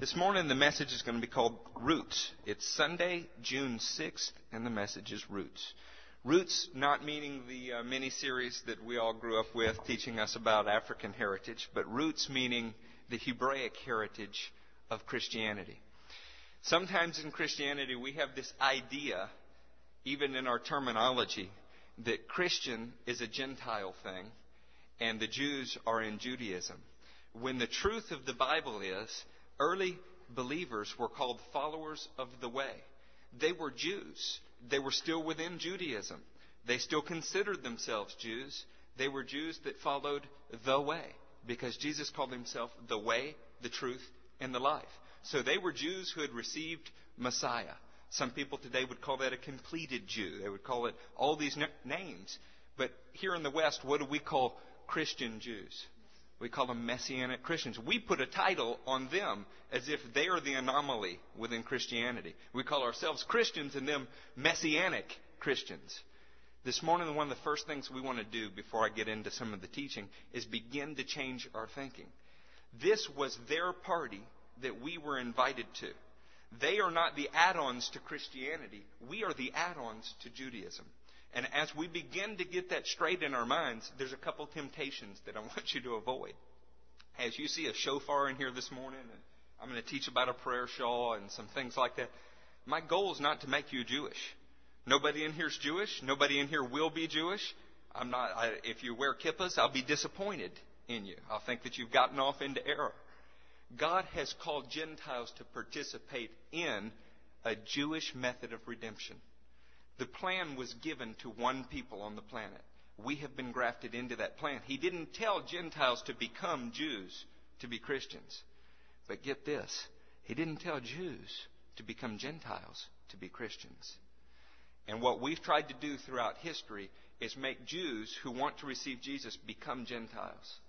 This morning, the message is going to be called Roots. It's Sunday, June 6th, and the message is Roots. Roots, not meaning the uh, mini series that we all grew up with teaching us about African heritage, but roots meaning the Hebraic heritage of Christianity. Sometimes in Christianity, we have this idea, even in our terminology, that Christian is a Gentile thing and the Jews are in Judaism. When the truth of the Bible is, early believers were called followers of the way. They were Jews. They were still within Judaism. They still considered themselves Jews. They were Jews that followed the way because Jesus called himself the way, the truth, and the life. So they were Jews who had received Messiah. Some people today would call that a completed Jew. They would call it all these names. But here in the West, what do we call Christian Jews? We call them Messianic Christians. We put a title on them as if they are the anomaly within Christianity. We call ourselves Christians and them Messianic Christians. This morning, one of the first things we want to do before I get into some of the teaching is begin to change our thinking. This was their party that we were invited to. They are not the add ons to Christianity, we are the add ons to Judaism. And as we begin to get that straight in our minds, there's a couple temptations that I want you to avoid. As you see a shofar in here this morning, and I'm going to teach about a prayer shawl and some things like that. My goal is not to make you Jewish. Nobody in here is Jewish. Nobody in here will be Jewish. I'm not. I, if you wear kippahs, I'll be disappointed in you. I'll think that you've gotten off into error. God has called Gentiles to participate in a Jewish method of redemption. The plan was given to one people on the planet. We have been grafted into that plan. He didn't tell Gentiles to become Jews to be Christians. But get this He didn't tell Jews to become Gentiles to be Christians. And what we've tried to do throughout history is make Jews who want to receive Jesus become Gentiles.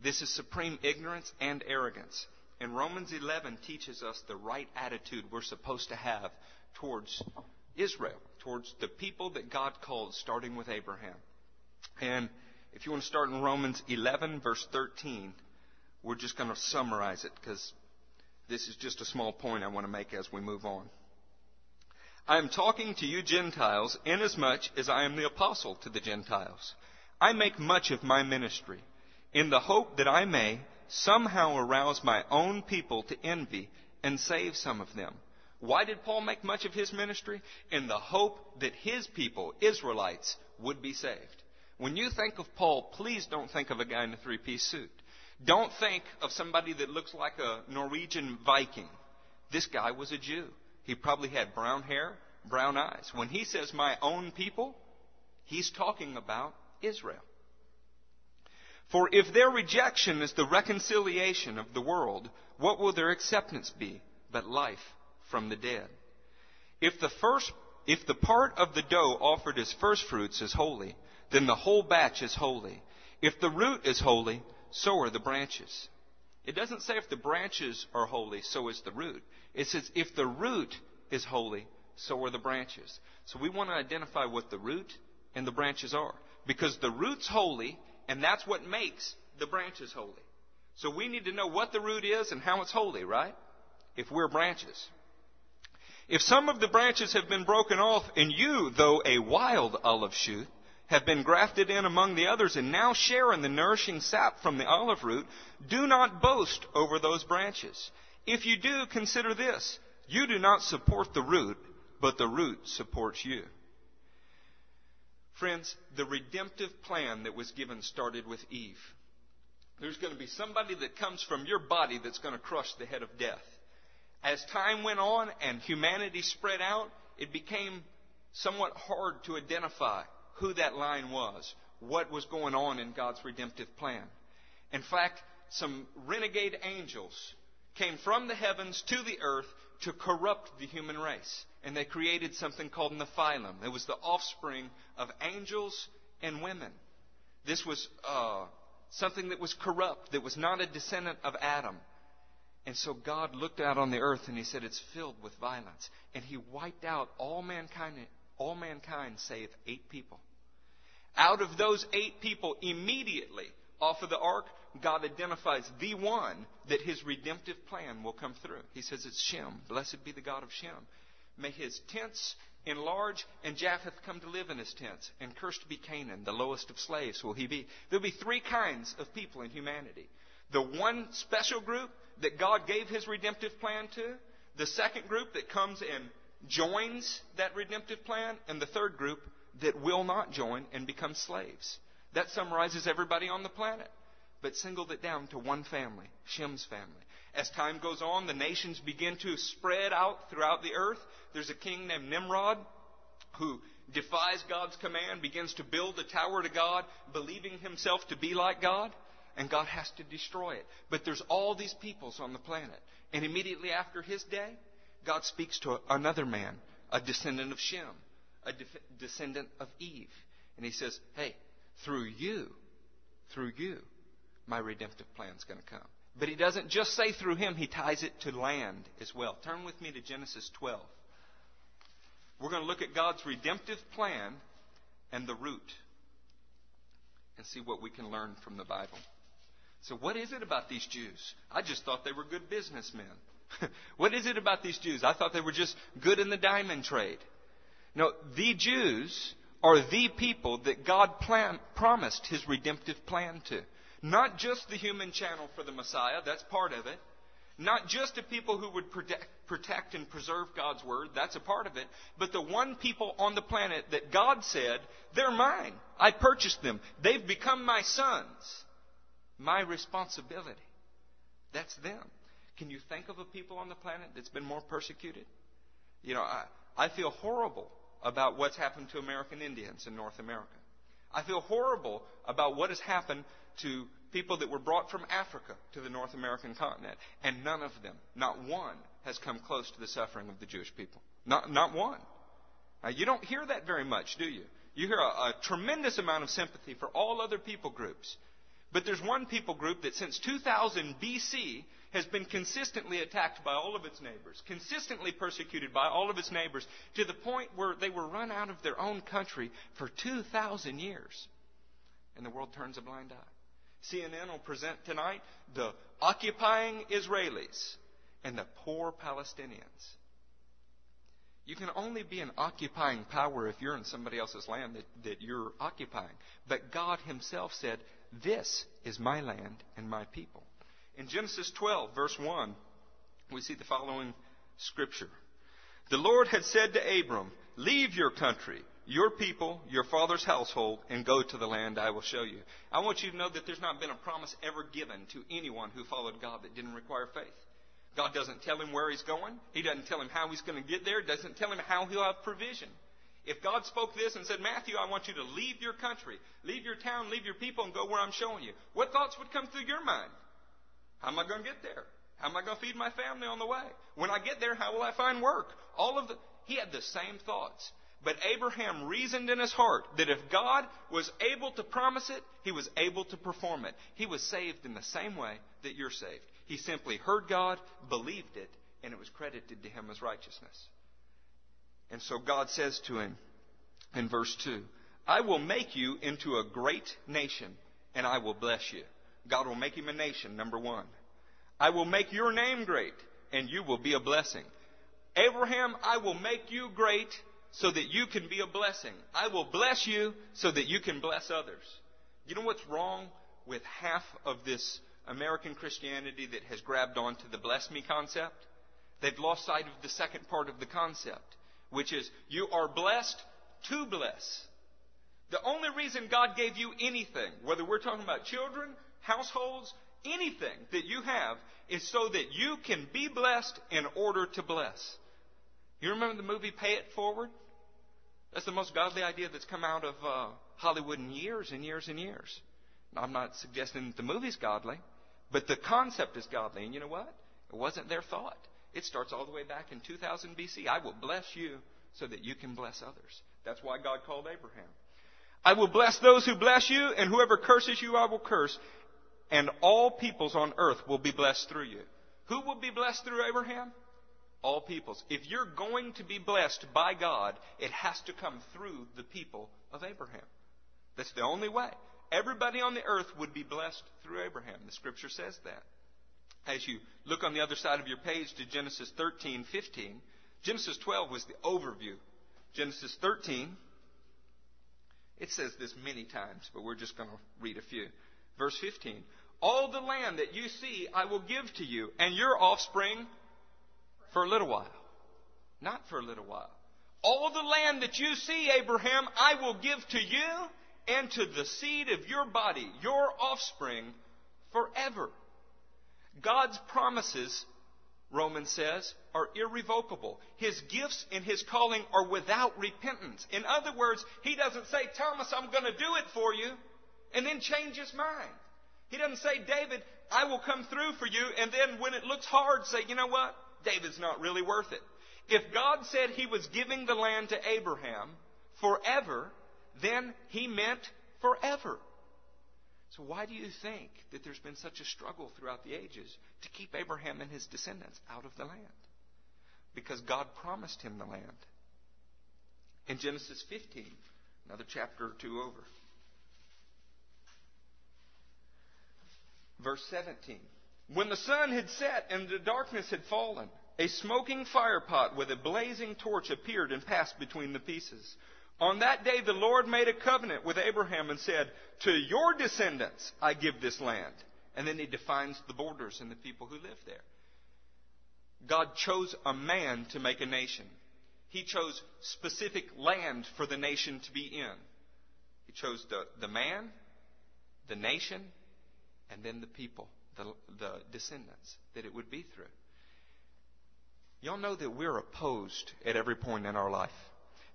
This is supreme ignorance and arrogance. And Romans 11 teaches us the right attitude we're supposed to have towards Israel, towards the people that God called, starting with Abraham. And if you want to start in Romans 11, verse 13, we're just going to summarize it because this is just a small point I want to make as we move on. I am talking to you Gentiles inasmuch as I am the apostle to the Gentiles. I make much of my ministry in the hope that I may somehow arouse my own people to envy and save some of them. Why did Paul make much of his ministry? In the hope that his people, Israelites, would be saved. When you think of Paul, please don't think of a guy in a three piece suit. Don't think of somebody that looks like a Norwegian Viking. This guy was a Jew. He probably had brown hair, brown eyes. When he says my own people, he's talking about Israel. For if their rejection is the reconciliation of the world, what will their acceptance be but life from the dead? If the first, if the part of the dough offered as first fruits is holy, then the whole batch is holy. If the root is holy, so are the branches. It doesn't say if the branches are holy, so is the root. It says if the root is holy, so are the branches. So we want to identify what the root and the branches are. Because the root's holy, and that's what makes the branches holy. So we need to know what the root is and how it's holy, right? If we're branches. If some of the branches have been broken off, and you, though a wild olive shoot, have been grafted in among the others and now share in the nourishing sap from the olive root, do not boast over those branches. If you do, consider this. You do not support the root, but the root supports you. Friends, the redemptive plan that was given started with Eve. There's going to be somebody that comes from your body that's going to crush the head of death. As time went on and humanity spread out, it became somewhat hard to identify who that line was, what was going on in God's redemptive plan. In fact, some renegade angels came from the heavens to the earth to corrupt the human race. And they created something called Nephilim. It was the offspring of angels and women. This was uh, something that was corrupt, that was not a descendant of Adam. And so God looked out on the earth and he said, It's filled with violence. And he wiped out all mankind, all mankind save eight people. Out of those eight people, immediately off of the ark God identifies the one that his redemptive plan will come through. He says it's Shem. Blessed be the God of Shem. May his tents enlarge, and Japheth come to live in his tents, and cursed be Canaan, the lowest of slaves will he be. There'll be three kinds of people in humanity. The one special group that God gave his redemptive plan to, the second group that comes and joins that redemptive plan, and the third group that will not join and become slaves. That summarizes everybody on the planet, but singled it down to one family, Shem's family. As time goes on, the nations begin to spread out throughout the earth. There's a king named Nimrod who defies God's command, begins to build a tower to God, believing himself to be like God, and God has to destroy it. But there's all these peoples on the planet. And immediately after his day, God speaks to another man, a descendant of Shem, a de- descendant of Eve. And he says, Hey, through you, through you, my redemptive plan is going to come. But he doesn't just say through him, he ties it to land as well. Turn with me to Genesis 12. We're going to look at God's redemptive plan and the root and see what we can learn from the Bible. So, what is it about these Jews? I just thought they were good businessmen. what is it about these Jews? I thought they were just good in the diamond trade. No, the Jews are the people that God plan, promised his redemptive plan to. Not just the human channel for the Messiah, that's part of it. Not just a people who would protect, protect and preserve God's word, that's a part of it. But the one people on the planet that God said, they're mine. I purchased them. They've become my sons. My responsibility. That's them. Can you think of a people on the planet that's been more persecuted? You know, I, I feel horrible about what's happened to American Indians in North America. I feel horrible about what has happened to people that were brought from Africa to the North American continent. And none of them, not one, has come close to the suffering of the Jewish people. Not, not one. Now, you don't hear that very much, do you? You hear a, a tremendous amount of sympathy for all other people groups. But there's one people group that since 2000 BC has been consistently attacked by all of its neighbors, consistently persecuted by all of its neighbors, to the point where they were run out of their own country for 2,000 years. And the world turns a blind eye. CNN will present tonight the occupying Israelis and the poor Palestinians. You can only be an occupying power if you're in somebody else's land that, that you're occupying. But God Himself said, This is my land and my people. In Genesis 12, verse 1, we see the following scripture. The Lord had said to Abram, Leave your country, your people, your father's household, and go to the land I will show you. I want you to know that there's not been a promise ever given to anyone who followed God that didn't require faith. God doesn't tell him where he's going. He doesn't tell him how he's going to get there. Doesn't tell him how he'll have provision. If God spoke this and said, Matthew, I want you to leave your country, leave your town, leave your people, and go where I'm showing you, what thoughts would come through your mind? How am I going to get there? How am I going to feed my family on the way? When I get there, how will I find work? All of the, he had the same thoughts. But Abraham reasoned in his heart that if God was able to promise it, he was able to perform it. He was saved in the same way that you're saved. He simply heard God, believed it, and it was credited to him as righteousness. And so God says to him in verse 2, I will make you into a great nation, and I will bless you. God will make him a nation, number one. I will make your name great, and you will be a blessing. Abraham, I will make you great so that you can be a blessing. I will bless you so that you can bless others. You know what's wrong with half of this American Christianity that has grabbed onto the bless me concept? They've lost sight of the second part of the concept, which is you are blessed to bless. The only reason God gave you anything, whether we're talking about children, households, anything that you have, is so that you can be blessed in order to bless. You remember the movie Pay It Forward? That's the most godly idea that's come out of uh, Hollywood in years and years and years. I'm not suggesting that the movie's godly, but the concept is godly. And you know what? It wasn't their thought. It starts all the way back in 2000 BC. I will bless you so that you can bless others. That's why God called Abraham. I will bless those who bless you, and whoever curses you, I will curse and all peoples on earth will be blessed through you. Who will be blessed through Abraham? All peoples. If you're going to be blessed by God, it has to come through the people of Abraham. That's the only way. Everybody on the earth would be blessed through Abraham. The scripture says that. As you look on the other side of your page to Genesis 13, 15, Genesis 12 was the overview. Genesis 13, it says this many times, but we're just going to read a few. Verse 15. All the land that you see I will give to you and your offspring for a little while. Not for a little while. All the land that you see, Abraham, I will give to you and to the seed of your body, your offspring, forever. God's promises, Romans says, are irrevocable. His gifts and his calling are without repentance. In other words, he doesn't say, Thomas, I'm going to do it for you, and then change his mind. He doesn't say, David, I will come through for you, and then when it looks hard, say, you know what? David's not really worth it. If God said he was giving the land to Abraham forever, then he meant forever. So why do you think that there's been such a struggle throughout the ages to keep Abraham and his descendants out of the land? Because God promised him the land. In Genesis 15, another chapter or two over. Verse 17. When the sun had set and the darkness had fallen, a smoking firepot with a blazing torch appeared and passed between the pieces. On that day the Lord made a covenant with Abraham and said, To your descendants I give this land. And then he defines the borders and the people who live there. God chose a man to make a nation. He chose specific land for the nation to be in. He chose the, the man, the nation, and then the people, the, the descendants that it would be through. Y'all know that we're opposed at every point in our life.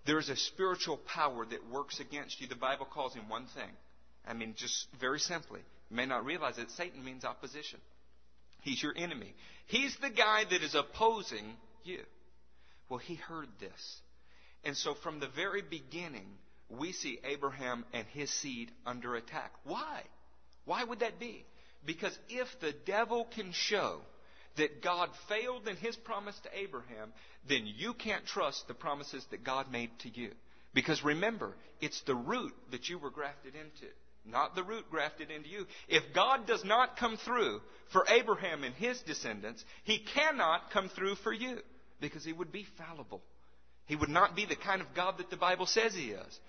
There is a spiritual power that works against you. The Bible calls him one thing. I mean, just very simply. You may not realize that Satan means opposition. He's your enemy. He's the guy that is opposing you. Well, he heard this. And so from the very beginning, we see Abraham and his seed under attack. Why? Why would that be? Because if the devil can show that God failed in his promise to Abraham, then you can't trust the promises that God made to you. Because remember, it's the root that you were grafted into, not the root grafted into you. If God does not come through for Abraham and his descendants, he cannot come through for you because he would be fallible. He would not be the kind of God that the Bible says he is.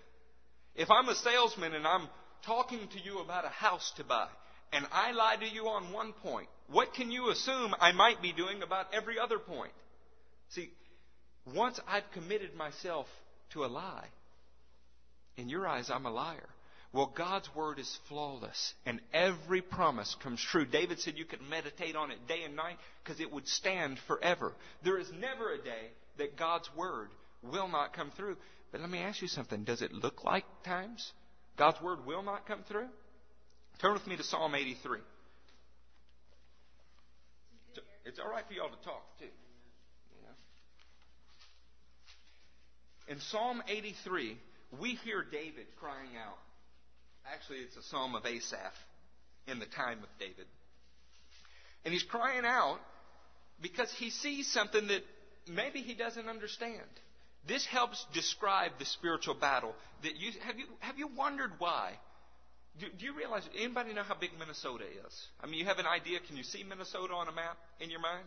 If I'm a salesman and I'm talking to you about a house to buy, and I lie to you on one point, what can you assume I might be doing about every other point? See, once I've committed myself to a lie, in your eyes, I'm a liar. Well, God's word is flawless, and every promise comes true. David said you could meditate on it day and night because it would stand forever. There is never a day that God's word will not come through. But let me ask you something. Does it look like times God's word will not come through? Turn with me to Psalm 83. It's all right for y'all to talk too. You know? In Psalm 83, we hear David crying out. Actually, it's a psalm of Asaph in the time of David. And he's crying out because he sees something that maybe he doesn't understand. This helps describe the spiritual battle that you have you have you wondered why? Do, do, you realize anybody know how big Minnesota is? I mean, you have an idea. Can you see Minnesota on a map in your mind?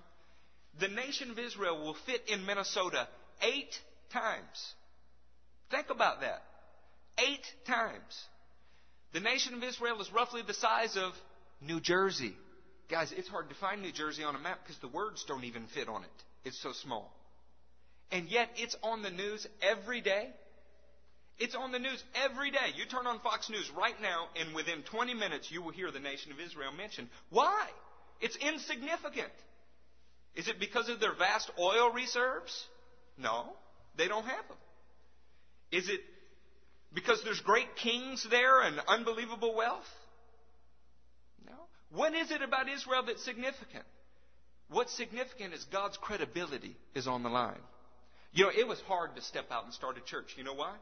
The nation of Israel will fit in Minnesota eight times. Think about that. Eight times. The nation of Israel is roughly the size of New Jersey. Guys, it's hard to find New Jersey on a map because the words don't even fit on it. It's so small. And yet it's on the news every day. It's on the news every day. You turn on Fox News right now, and within 20 minutes, you will hear the nation of Israel mentioned. Why? It's insignificant. Is it because of their vast oil reserves? No, they don't have them. Is it because there's great kings there and unbelievable wealth? No. What is it about Israel that's significant? What's significant is God's credibility is on the line. You know, it was hard to step out and start a church. You know why?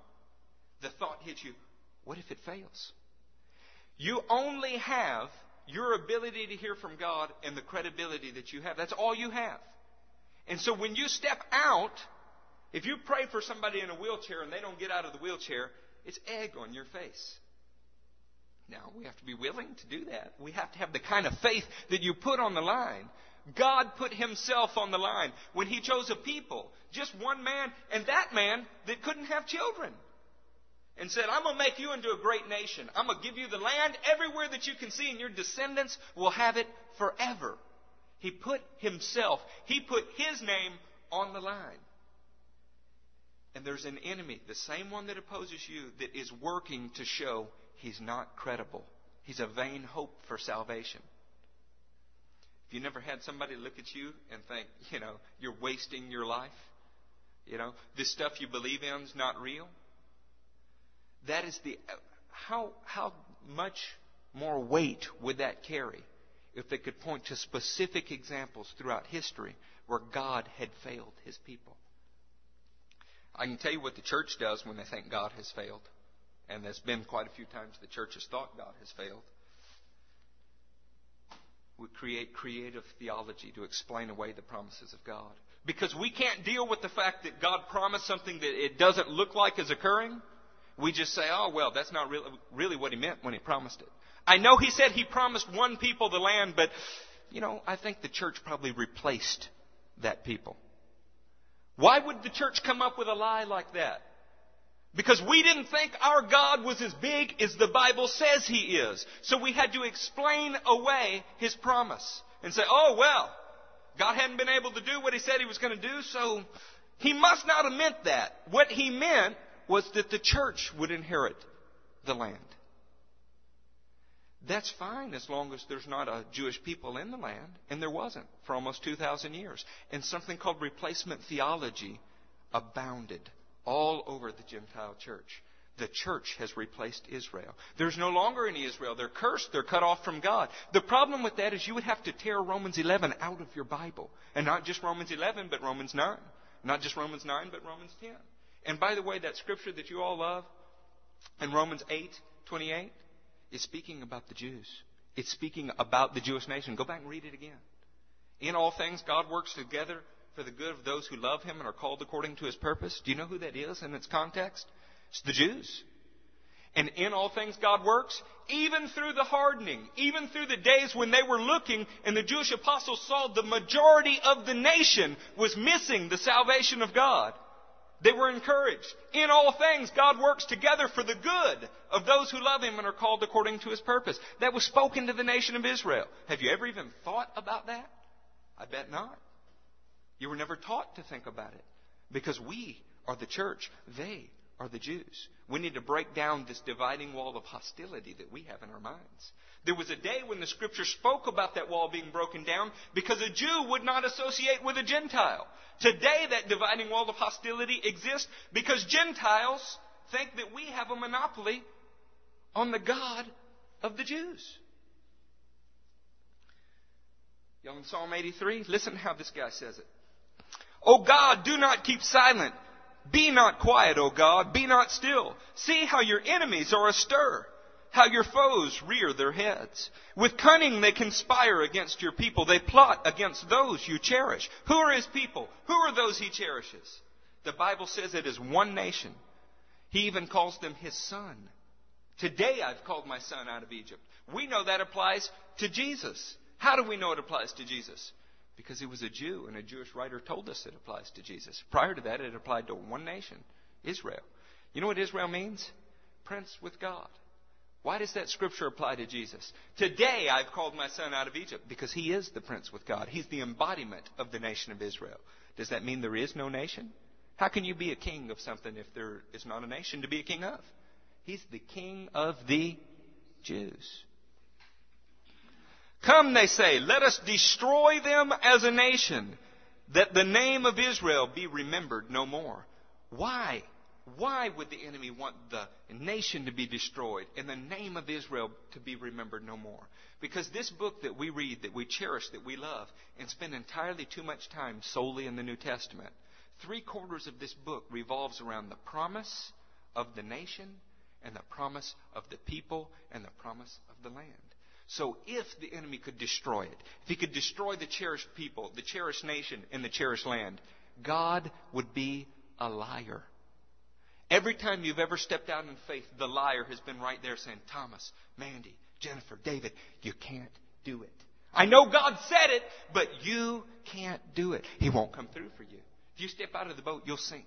The thought hits you, what if it fails? You only have your ability to hear from God and the credibility that you have. That's all you have. And so when you step out, if you pray for somebody in a wheelchair and they don't get out of the wheelchair, it's egg on your face. Now, we have to be willing to do that. We have to have the kind of faith that you put on the line. God put himself on the line when he chose a people, just one man, and that man that couldn't have children. And said, I'm going to make you into a great nation. I'm going to give you the land everywhere that you can see, and your descendants will have it forever. He put himself, he put his name on the line. And there's an enemy, the same one that opposes you, that is working to show he's not credible. He's a vain hope for salvation. If you never had somebody look at you and think, you know, you're wasting your life, you know, this stuff you believe in is not real, that is the how how much more weight would that carry if they could point to specific examples throughout history where God had failed his people? I can tell you what the church does when they think God has failed. And there's been quite a few times the church has thought God has failed. We create creative theology to explain away the promises of God. Because we can't deal with the fact that God promised something that it doesn't look like is occurring. We just say, oh, well, that's not really, really what he meant when he promised it. I know he said he promised one people the land, but, you know, I think the church probably replaced that people. Why would the church come up with a lie like that? Because we didn't think our God was as big as the Bible says He is. So we had to explain away His promise and say, oh well, God hadn't been able to do what He said He was going to do, so He must not have meant that. What He meant was that the church would inherit the land. That's fine as long as there's not a Jewish people in the land, and there wasn't for almost 2,000 years. And something called replacement theology abounded all over the Gentile church. The church has replaced Israel. There's no longer any Israel. They're cursed. They're cut off from God. The problem with that is you would have to tear Romans 11 out of your Bible. And not just Romans 11, but Romans 9. Not just Romans 9, but Romans 10. And by the way, that scripture that you all love in Romans 8, 28, is speaking about the Jews. It's speaking about the Jewish nation. Go back and read it again. In all things, God works together for the good of those who love Him and are called according to His purpose. Do you know who that is in its context? It's the Jews. And in all things God works, even through the hardening, even through the days when they were looking and the Jewish apostles saw the majority of the nation was missing the salvation of God. They were encouraged. In all things, God works together for the good of those who love Him and are called according to His purpose. That was spoken to the nation of Israel. Have you ever even thought about that? I bet not. You were never taught to think about it. Because we are the church. They are the Jews. We need to break down this dividing wall of hostility that we have in our minds. There was a day when the scripture spoke about that wall being broken down because a Jew would not associate with a Gentile. Today, that dividing wall of hostility exists because Gentiles think that we have a monopoly on the God of the Jews. Y'all in Psalm 83? Listen how this guy says it. O God, do not keep silent. Be not quiet, O God. Be not still. See how your enemies are astir how your foes rear their heads. With cunning they conspire against your people. They plot against those you cherish. Who are his people? Who are those he cherishes? The Bible says it is one nation. He even calls them his son. Today I've called my son out of Egypt. We know that applies to Jesus. How do we know it applies to Jesus? Because he was a Jew and a Jewish writer told us it applies to Jesus. Prior to that, it applied to one nation, Israel. You know what Israel means? Prince with God. Why does that scripture apply to Jesus? Today I've called my son out of Egypt because he is the prince with God. He's the embodiment of the nation of Israel. Does that mean there is no nation? How can you be a king of something if there is not a nation to be a king of? He's the king of the Jews. Come, they say, let us destroy them as a nation, that the name of Israel be remembered no more. Why? Why would the enemy want the nation to be destroyed and the name of Israel to be remembered no more? Because this book that we read, that we cherish, that we love, and spend entirely too much time solely in the New Testament, three quarters of this book revolves around the promise of the nation and the promise of the people and the promise of the land. So if the enemy could destroy it, if he could destroy the cherished people, the cherished nation, and the cherished land, God would be a liar. Every time you've ever stepped out in faith, the liar has been right there saying, Thomas, Mandy, Jennifer, David, you can't do it. I know God said it, but you can't do it. He won't come through for you. If you step out of the boat, you'll sink.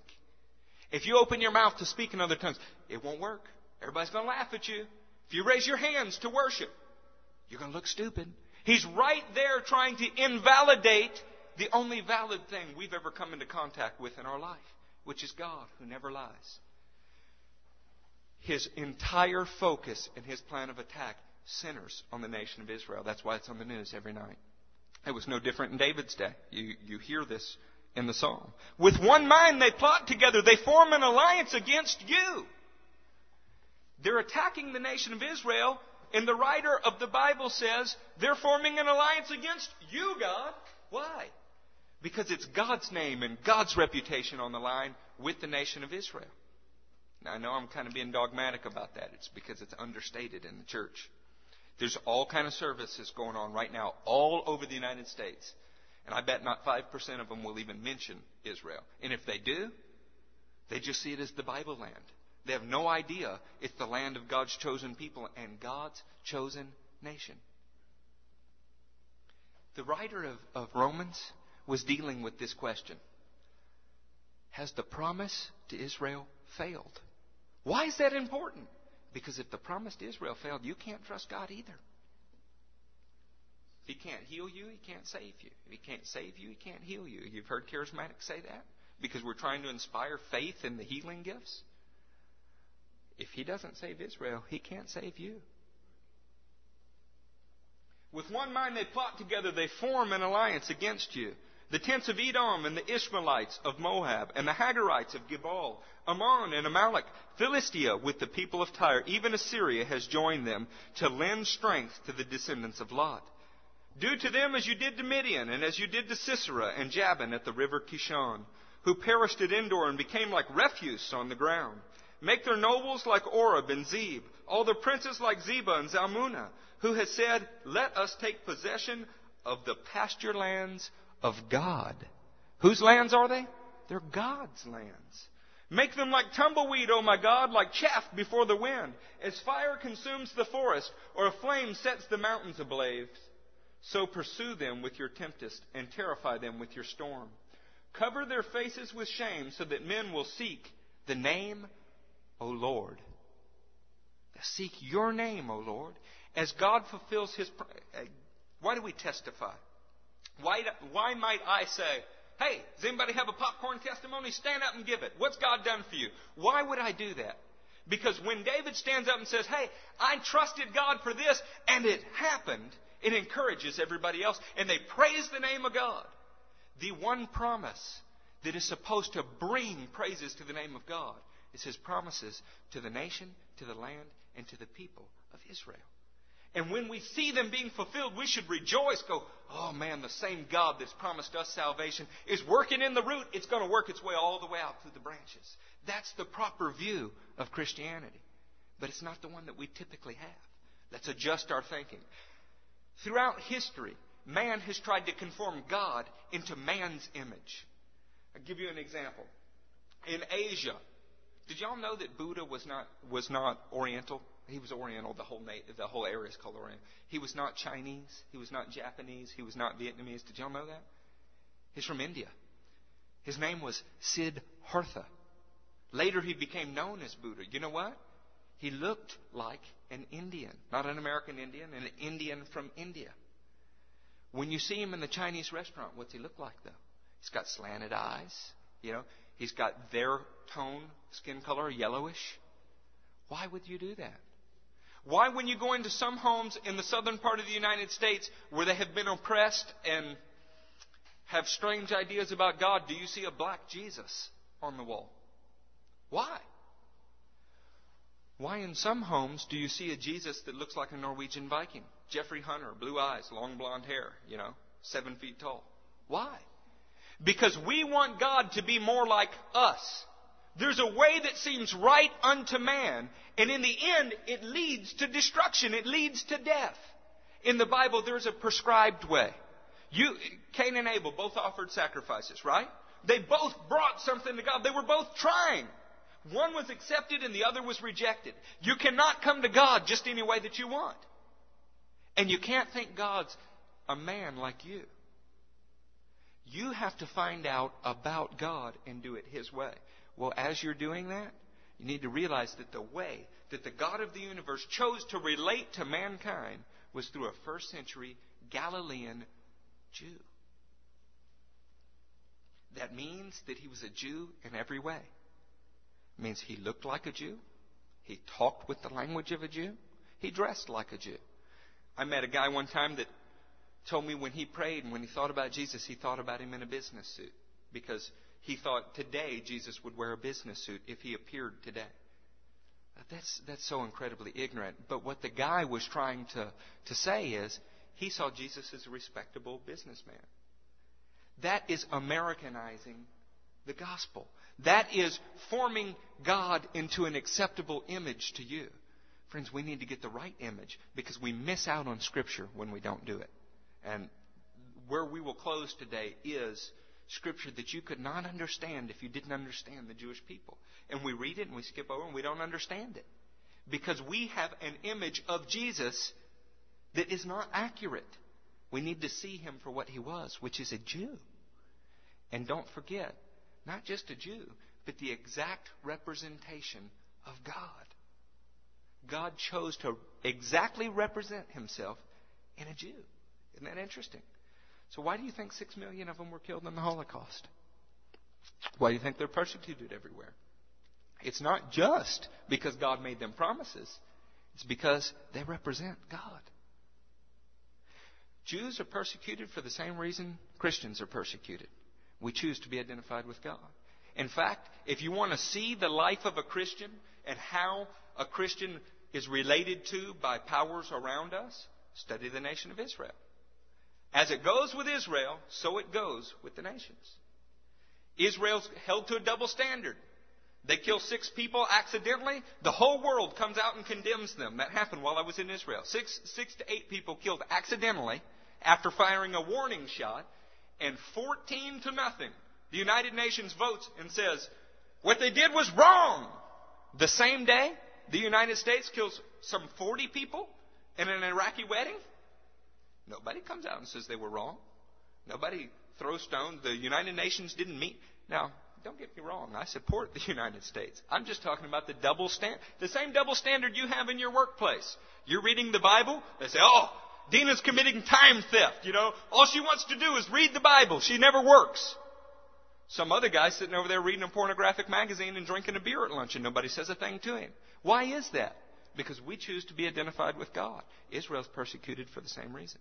If you open your mouth to speak in other tongues, it won't work. Everybody's going to laugh at you. If you raise your hands to worship, you're going to look stupid. He's right there trying to invalidate the only valid thing we've ever come into contact with in our life, which is God who never lies. His entire focus and his plan of attack centers on the nation of Israel. That's why it's on the news every night. It was no different in David's day. You, you hear this in the psalm. With one mind they plot together. They form an alliance against you. They're attacking the nation of Israel, and the writer of the Bible says they're forming an alliance against you, God. Why? Because it's God's name and God's reputation on the line with the nation of Israel. Now, I know I'm kind of being dogmatic about that. It's because it's understated in the church. There's all kind of services going on right now all over the United States. And I bet not 5% of them will even mention Israel. And if they do, they just see it as the Bible land. They have no idea it's the land of God's chosen people and God's chosen nation. The writer of, of Romans was dealing with this question Has the promise to Israel failed? Why is that important? Because if the promise to Israel failed, you can't trust God either. If He can't heal you, He can't save you. If He can't save you, He can't heal you. You've heard charismatics say that? Because we're trying to inspire faith in the healing gifts. If He doesn't save Israel, He can't save you. With one mind they plot together, they form an alliance against you. The tents of Edom and the Ishmaelites of Moab and the Hagarites of Gebal, Ammon and Amalek, Philistia with the people of Tyre, even Assyria has joined them to lend strength to the descendants of Lot. Do to them as you did to Midian and as you did to Sisera and Jabin at the river Kishon, who perished at Endor and became like refuse on the ground. Make their nobles like Oreb and Zeb, all their princes like Zebah and Zalmunna, who has said, Let us take possession of the pasture lands of God. Whose lands are they? They're God's lands. Make them like tumbleweed, O my God, like chaff before the wind, as fire consumes the forest, or a flame sets the mountains ablaze. So pursue them with your tempest, and terrify them with your storm. Cover their faces with shame, so that men will seek the name, O Lord. Seek your name, O Lord, as God fulfills His. Eh, why do we testify? Why, why might I say, hey, does anybody have a popcorn testimony? Stand up and give it. What's God done for you? Why would I do that? Because when David stands up and says, hey, I trusted God for this and it happened, it encourages everybody else and they praise the name of God. The one promise that is supposed to bring praises to the name of God is his promises to the nation, to the land, and to the people of Israel. And when we see them being fulfilled, we should rejoice, go, oh man, the same God that's promised us salvation is working in the root. It's going to work its way all the way out through the branches. That's the proper view of Christianity. But it's not the one that we typically have. Let's adjust our thinking. Throughout history, man has tried to conform God into man's image. I'll give you an example. In Asia, did y'all know that Buddha was not, was not Oriental? He was Oriental. The whole na- the whole area is called Oriental. He was not Chinese. He was not Japanese. He was not Vietnamese. Did y'all know that? He's from India. His name was Siddhartha. Later, he became known as Buddha. You know what? He looked like an Indian, not an American Indian, an Indian from India. When you see him in the Chinese restaurant, what's he look like though? He's got slanted eyes. You know, he's got their tone, skin color, yellowish. Why would you do that? Why, when you go into some homes in the southern part of the United States where they have been oppressed and have strange ideas about God, do you see a black Jesus on the wall? Why? Why, in some homes, do you see a Jesus that looks like a Norwegian Viking? Jeffrey Hunter, blue eyes, long blonde hair, you know, seven feet tall. Why? Because we want God to be more like us. There's a way that seems right unto man, and in the end, it leads to destruction. It leads to death. In the Bible, there's a prescribed way. You, Cain and Abel both offered sacrifices, right? They both brought something to God. They were both trying. One was accepted and the other was rejected. You cannot come to God just any way that you want. And you can't think God's a man like you. You have to find out about God and do it His way. Well, as you're doing that, you need to realize that the way that the God of the universe chose to relate to mankind was through a first century Galilean Jew. That means that he was a Jew in every way. It means he looked like a Jew. He talked with the language of a Jew. He dressed like a Jew. I met a guy one time that told me when he prayed and when he thought about Jesus, he thought about him in a business suit because he thought today Jesus would wear a business suit if he appeared today. That's, that's so incredibly ignorant. But what the guy was trying to, to say is he saw Jesus as a respectable businessman. That is Americanizing the gospel. That is forming God into an acceptable image to you. Friends, we need to get the right image because we miss out on Scripture when we don't do it. And where we will close today is Scripture that you could not understand if you didn't understand the Jewish people. And we read it and we skip over and we don't understand it. Because we have an image of Jesus that is not accurate. We need to see him for what he was, which is a Jew. And don't forget, not just a Jew, but the exact representation of God. God chose to exactly represent himself in a Jew. Isn't that interesting? So why do you think six million of them were killed in the Holocaust? Why do you think they're persecuted everywhere? It's not just because God made them promises. It's because they represent God. Jews are persecuted for the same reason Christians are persecuted. We choose to be identified with God. In fact, if you want to see the life of a Christian and how a Christian is related to by powers around us, study the nation of Israel. As it goes with Israel, so it goes with the nations. Israel's held to a double standard. They kill six people accidentally. The whole world comes out and condemns them. That happened while I was in Israel. Six, six to eight people killed accidentally after firing a warning shot, and 14 to nothing. The United Nations votes and says, what they did was wrong. The same day, the United States kills some 40 people in an Iraqi wedding. Nobody comes out and says they were wrong. Nobody throws stones. The United Nations didn't meet. Now, don't get me wrong. I support the United States. I'm just talking about the double standard, the same double standard you have in your workplace. You're reading the Bible. They say, "Oh, Dina's committing time theft." You know, all she wants to do is read the Bible. She never works. Some other guy sitting over there reading a pornographic magazine and drinking a beer at lunch, and nobody says a thing to him. Why is that? Because we choose to be identified with God. Israel's persecuted for the same reason.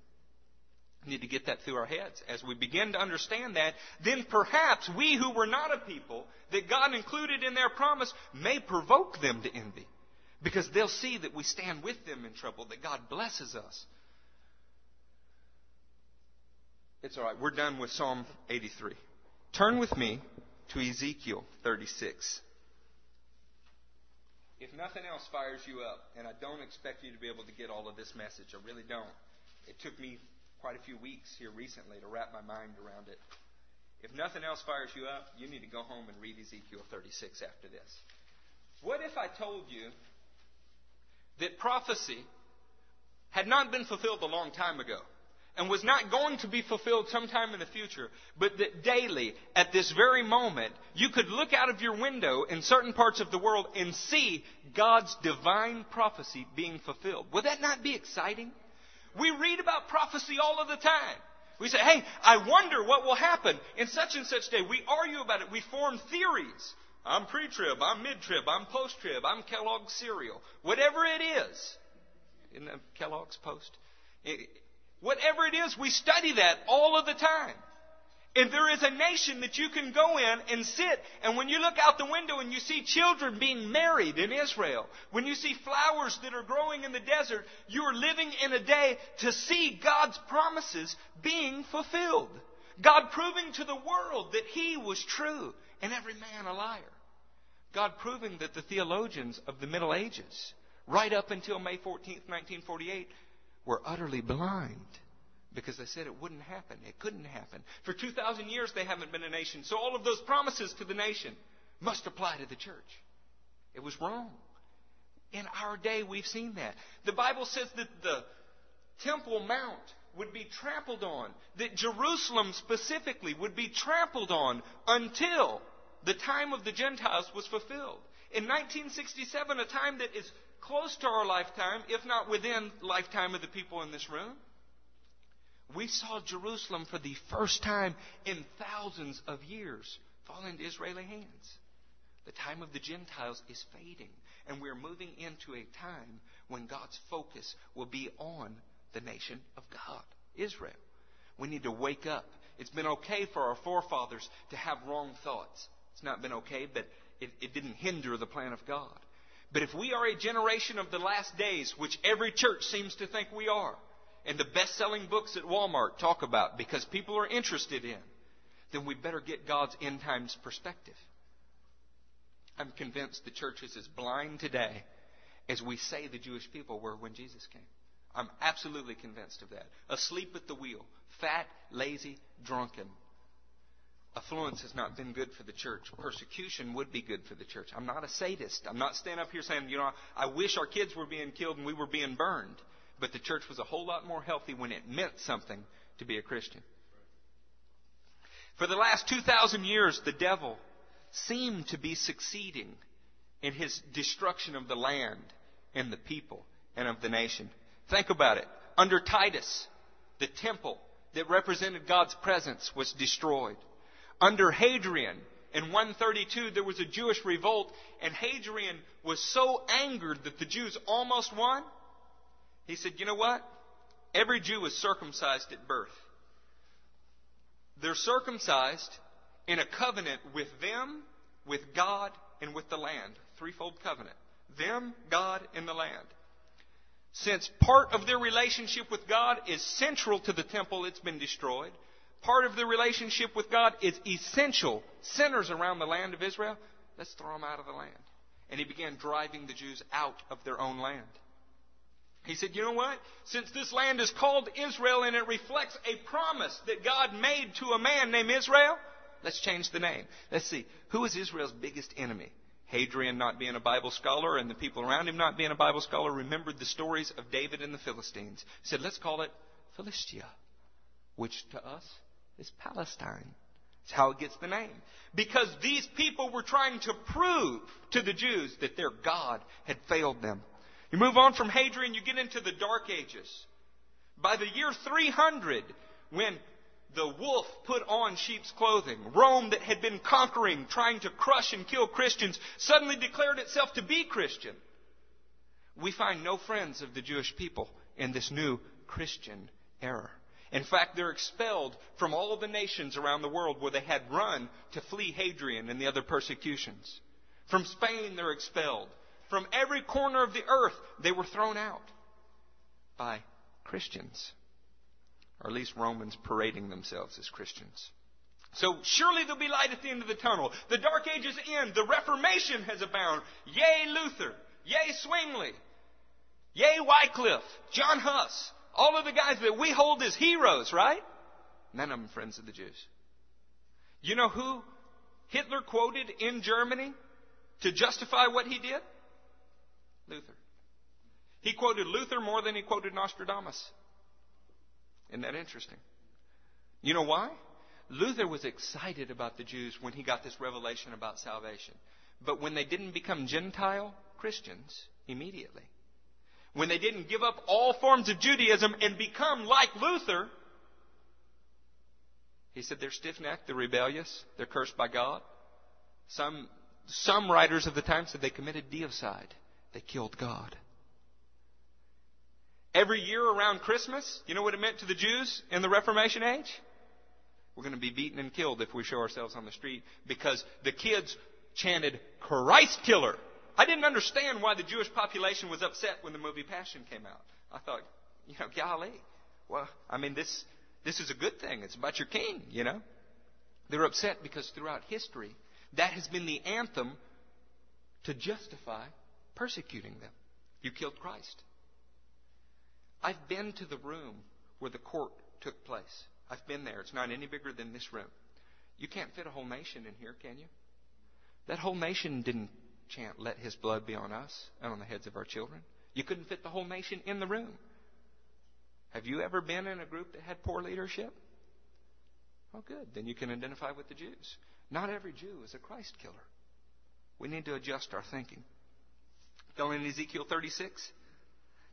Need to get that through our heads. As we begin to understand that, then perhaps we who were not a people that God included in their promise may provoke them to envy. Because they'll see that we stand with them in trouble, that God blesses us. It's all right. We're done with Psalm 83. Turn with me to Ezekiel 36. If nothing else fires you up, and I don't expect you to be able to get all of this message, I really don't. It took me quite a few weeks here recently to wrap my mind around it. If nothing else fires you up, you need to go home and read Ezekiel 36 after this. What if I told you that prophecy had not been fulfilled a long time ago and was not going to be fulfilled sometime in the future, but that daily, at this very moment, you could look out of your window in certain parts of the world and see God's divine prophecy being fulfilled? Would that not be exciting? We read about prophecy all of the time. We say, hey, I wonder what will happen in such and such day. We argue about it. We form theories. I'm pre-trib, I'm mid-trib, I'm post-trib, I'm Kellogg's cereal. Whatever it is. In Kellogg's post? Whatever it is, we study that all of the time. And there is a nation that you can go in and sit, and when you look out the window and you see children being married in Israel, when you see flowers that are growing in the desert, you are living in a day to see God's promises being fulfilled. God proving to the world that He was true and every man a liar. God proving that the theologians of the Middle Ages, right up until May 14th, 1948, were utterly blind because they said it wouldn't happen. It couldn't happen. For 2,000 years, they haven't been a nation. So all of those promises to the nation must apply to the church. It was wrong. In our day, we've seen that. The Bible says that the Temple Mount would be trampled on, that Jerusalem specifically would be trampled on until the time of the Gentiles was fulfilled. In 1967, a time that is close to our lifetime, if not within lifetime of the people in this room, we saw Jerusalem for the first time in thousands of years fall into Israeli hands. The time of the Gentiles is fading, and we're moving into a time when God's focus will be on the nation of God, Israel. We need to wake up. It's been okay for our forefathers to have wrong thoughts. It's not been okay, but it, it didn't hinder the plan of God. But if we are a generation of the last days, which every church seems to think we are, and the best selling books at Walmart talk about because people are interested in, then we better get God's end times perspective. I'm convinced the church is as blind today as we say the Jewish people were when Jesus came. I'm absolutely convinced of that. Asleep at the wheel, fat, lazy, drunken. Affluence has not been good for the church. Persecution would be good for the church. I'm not a sadist. I'm not standing up here saying, you know, I wish our kids were being killed and we were being burned. But the church was a whole lot more healthy when it meant something to be a Christian. For the last 2,000 years, the devil seemed to be succeeding in his destruction of the land and the people and of the nation. Think about it. Under Titus, the temple that represented God's presence was destroyed. Under Hadrian, in 132, there was a Jewish revolt, and Hadrian was so angered that the Jews almost won. He said, You know what? Every Jew is circumcised at birth. They're circumcised in a covenant with them, with God, and with the land. Threefold covenant. Them, God, and the land. Since part of their relationship with God is central to the temple, it's been destroyed. Part of their relationship with God is essential. Sinners around the land of Israel, let's throw them out of the land. And he began driving the Jews out of their own land. He said, You know what? Since this land is called Israel and it reflects a promise that God made to a man named Israel, let's change the name. Let's see. Who is Israel's biggest enemy? Hadrian not being a Bible scholar and the people around him not being a Bible scholar remembered the stories of David and the Philistines. He said, Let's call it Philistia, which to us is Palestine. It's how it gets the name. Because these people were trying to prove to the Jews that their God had failed them. You move on from Hadrian, you get into the Dark Ages. By the year 300, when the wolf put on sheep's clothing, Rome that had been conquering, trying to crush and kill Christians, suddenly declared itself to be Christian. We find no friends of the Jewish people in this new Christian era. In fact, they're expelled from all the nations around the world where they had run to flee Hadrian and the other persecutions. From Spain, they're expelled. From every corner of the earth, they were thrown out by Christians. Or at least Romans parading themselves as Christians. So surely there'll be light at the end of the tunnel. The Dark Ages end. The Reformation has abound. Yay Luther. Yay Zwingli. Yay Wycliffe. John Huss. All of the guys that we hold as heroes, right? None of them friends of the Jews. You know who Hitler quoted in Germany to justify what he did? Luther. He quoted Luther more than he quoted Nostradamus. Isn't that interesting? You know why? Luther was excited about the Jews when he got this revelation about salvation. But when they didn't become Gentile Christians immediately, when they didn't give up all forms of Judaism and become like Luther, he said they're stiff necked, they're rebellious, they're cursed by God. Some, some writers of the time said they committed deicide. They killed God. Every year around Christmas, you know what it meant to the Jews in the Reformation age? We're going to be beaten and killed if we show ourselves on the street because the kids chanted Christ killer. I didn't understand why the Jewish population was upset when the movie Passion came out. I thought, you know, golly. Well, I mean, this, this is a good thing. It's about your king, you know. They're upset because throughout history, that has been the anthem to justify persecuting them. You killed Christ. I've been to the room where the court took place. I've been there. It's not any bigger than this room. You can't fit a whole nation in here, can you? That whole nation didn't chant, Let his blood be on us and on the heads of our children. You couldn't fit the whole nation in the room. Have you ever been in a group that had poor leadership? Oh, good. Then you can identify with the Jews. Not every Jew is a Christ killer. We need to adjust our thinking. Still in Ezekiel 36?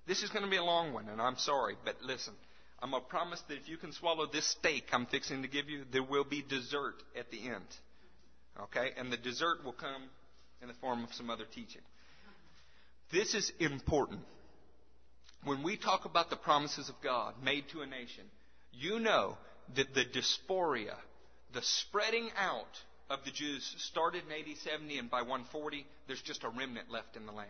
This is going to be a long one, and I'm sorry, but listen. I'm going to promise that if you can swallow this steak I'm fixing to give you, there will be dessert at the end. Okay? And the dessert will come in the form of some other teaching. This is important. When we talk about the promises of God made to a nation, you know that the diaspora, the spreading out of the Jews started in AD 70 and by 140, there's just a remnant left in the land.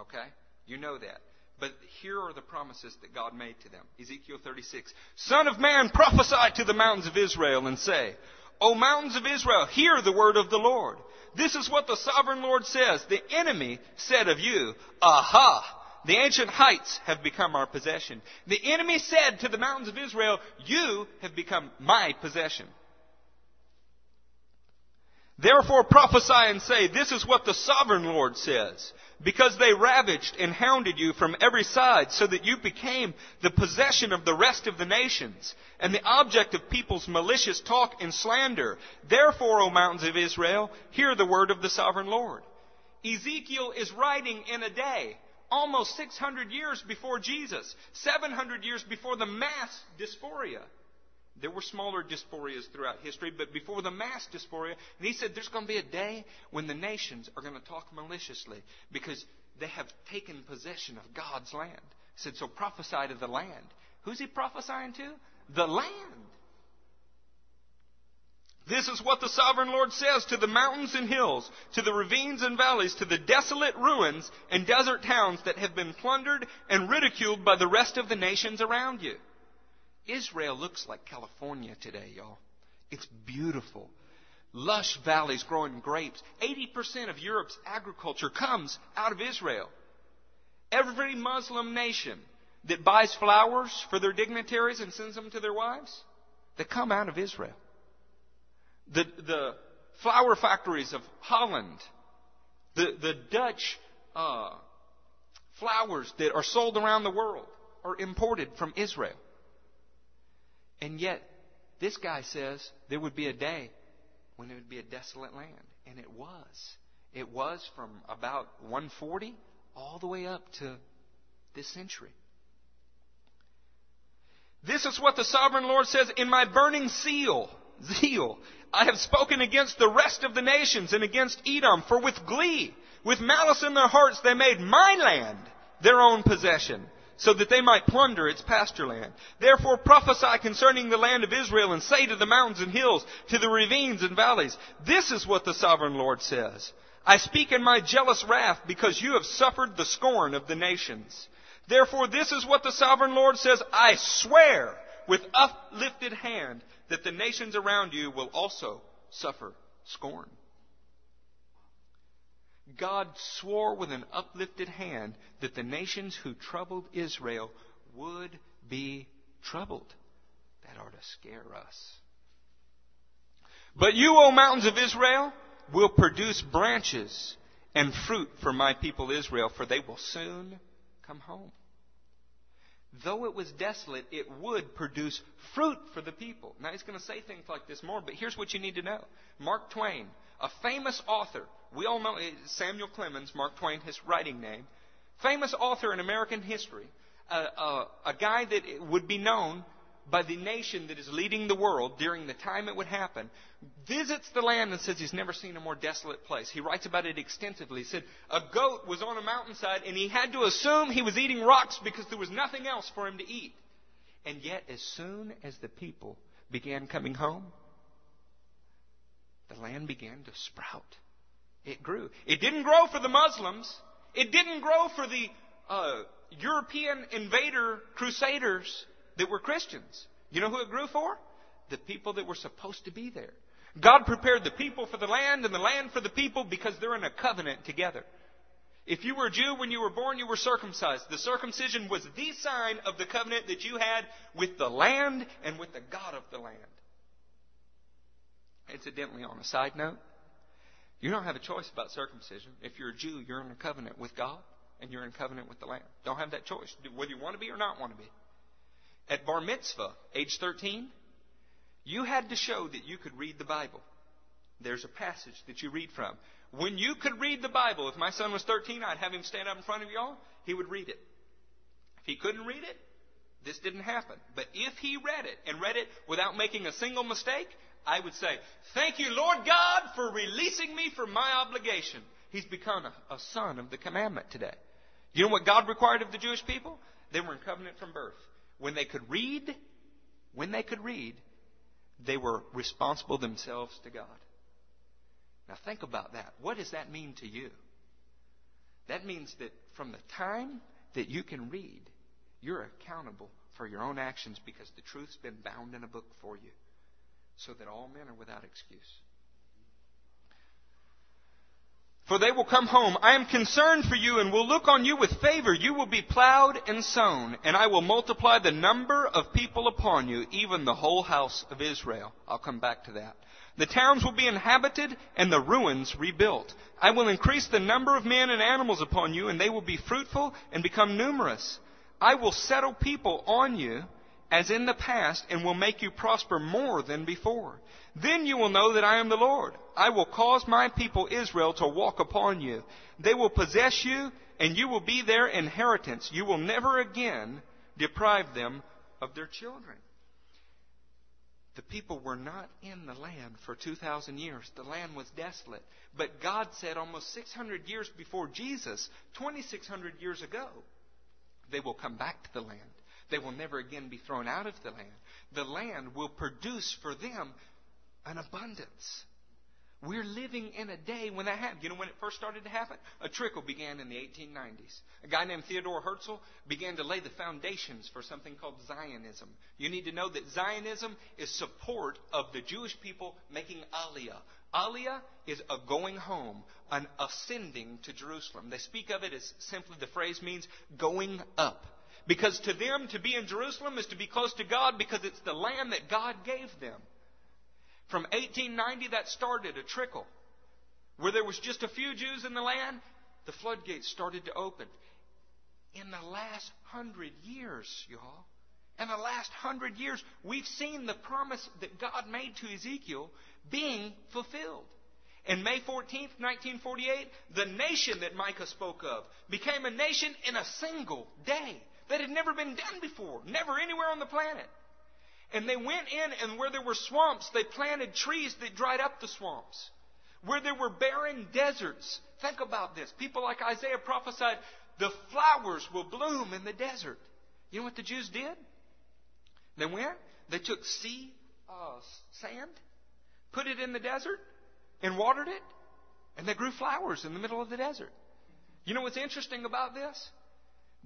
Okay? You know that. But here are the promises that God made to them. Ezekiel 36. Son of man, prophesy to the mountains of Israel and say, O mountains of Israel, hear the word of the Lord. This is what the sovereign Lord says. The enemy said of you, Aha! The ancient heights have become our possession. The enemy said to the mountains of Israel, You have become my possession. Therefore prophesy and say, This is what the sovereign Lord says. Because they ravaged and hounded you from every side, so that you became the possession of the rest of the nations, and the object of people's malicious talk and slander. Therefore, O mountains of Israel, hear the word of the sovereign Lord. Ezekiel is writing in a day almost 600 years before Jesus, 700 years before the mass diaspora. There were smaller diasporas throughout history, but before the mass diaspora, and he said there's going to be a day when the nations are going to talk maliciously because they have taken possession of God's land. He said, so prophesy to the land. Who's he prophesying to? The land. This is what the sovereign Lord says to the mountains and hills, to the ravines and valleys, to the desolate ruins and desert towns that have been plundered and ridiculed by the rest of the nations around you. Israel looks like California today, y'all. It's beautiful. Lush valleys growing grapes. 80% of Europe's agriculture comes out of Israel. Every Muslim nation that buys flowers for their dignitaries and sends them to their wives, they come out of Israel. The, the flower factories of Holland, the, the Dutch uh, flowers that are sold around the world are imported from Israel. And yet, this guy says there would be a day when it would be a desolate land. And it was. It was from about 140 all the way up to this century. This is what the sovereign Lord says in my burning seal zeal. I have spoken against the rest of the nations and against Edom, for with glee, with malice in their hearts, they made my land their own possession, so that they might plunder its pasture land. Therefore prophesy concerning the land of Israel and say to the mountains and hills, to the ravines and valleys, this is what the sovereign Lord says. I speak in my jealous wrath because you have suffered the scorn of the nations. Therefore this is what the sovereign Lord says, I swear with uplifted hand that the nations around you will also suffer scorn. God swore with an uplifted hand that the nations who troubled Israel would be troubled. That ought to scare us. But you, O mountains of Israel, will produce branches and fruit for my people Israel, for they will soon come home though it was desolate, it would produce fruit for the people. Now, he's going to say things like this more, but here's what you need to know. Mark Twain, a famous author, we all know eh, Samuel Clemens, Mark Twain, his writing name, famous author in American history, a guy that would be known by the nation that is leading the world during the time it would happen, visits the land and says he's never seen a more desolate place. He writes about it extensively. He said a goat was on a mountainside and he had to assume he was eating rocks because there was nothing else for him to eat. And yet, as soon as the people began coming home, the land began to sprout. It grew. It didn't grow for the Muslims. It didn't grow for the uh, European invader crusaders that were Christians. You know who it grew for? The people that were supposed to be there. God prepared the people for the land and the land for the people because they're in a covenant together. If you were a Jew when you were born, you were circumcised. The circumcision was the sign of the covenant that you had with the land and with the God of the land. Incidentally, on a side note, You don't have a choice about circumcision. If you're a Jew, you're in a covenant with God and you're in covenant with the land. Don't have that choice, whether you want to be or not want to be. At bar mitzvah, age 13, you had to show that you could read the Bible. There's a passage that you read from. When you could read the Bible, if my son was 13, I'd have him stand up in front of y'all. He would read it. If he couldn't read it, this didn't happen. But if he read it and read it without making a single mistake, I would say, Thank you, Lord God, for releasing me from my obligation. He's become a, a son of the commandment today. You know what God required of the Jewish people? They were in covenant from birth. When they could read, when they could read, they were responsible themselves to God. Now think about that. What does that mean to you? That means that from the time that you can read, you're accountable for your own actions because the truth's been bound in a book for you so that all men are without excuse. For they will come home. I am concerned for you and will look on you with favor. You will be plowed and sown, and I will multiply the number of people upon you, even the whole house of Israel. I'll come back to that. The towns will be inhabited and the ruins rebuilt. I will increase the number of men and animals upon you, and they will be fruitful and become numerous. I will settle people on you as in the past, and will make you prosper more than before. Then you will know that I am the Lord. I will cause my people Israel to walk upon you. They will possess you, and you will be their inheritance. You will never again deprive them of their children. The people were not in the land for 2,000 years. The land was desolate. But God said almost 600 years before Jesus, 2,600 years ago, they will come back to the land. They will never again be thrown out of the land. The land will produce for them an abundance. We're living in a day when that happened. You know when it first started to happen? A trickle began in the 1890s. A guy named Theodore Herzl began to lay the foundations for something called Zionism. You need to know that Zionism is support of the Jewish people making Aliyah. Aliyah is a going home, an ascending to Jerusalem. They speak of it as simply the phrase means going up. Because to them, to be in Jerusalem is to be close to God because it's the land that God gave them. From 1890, that started a trickle. Where there was just a few Jews in the land, the floodgates started to open. In the last hundred years, y'all, in the last hundred years, we've seen the promise that God made to Ezekiel being fulfilled. In May 14th, 1948, the nation that Micah spoke of became a nation in a single day that had never been done before, never anywhere on the planet. And they went in, and where there were swamps, they planted trees that dried up the swamps. Where there were barren deserts, think about this. People like Isaiah prophesied, the flowers will bloom in the desert. You know what the Jews did? They went, they took sea uh, sand, put it in the desert, and watered it, and they grew flowers in the middle of the desert. You know what's interesting about this?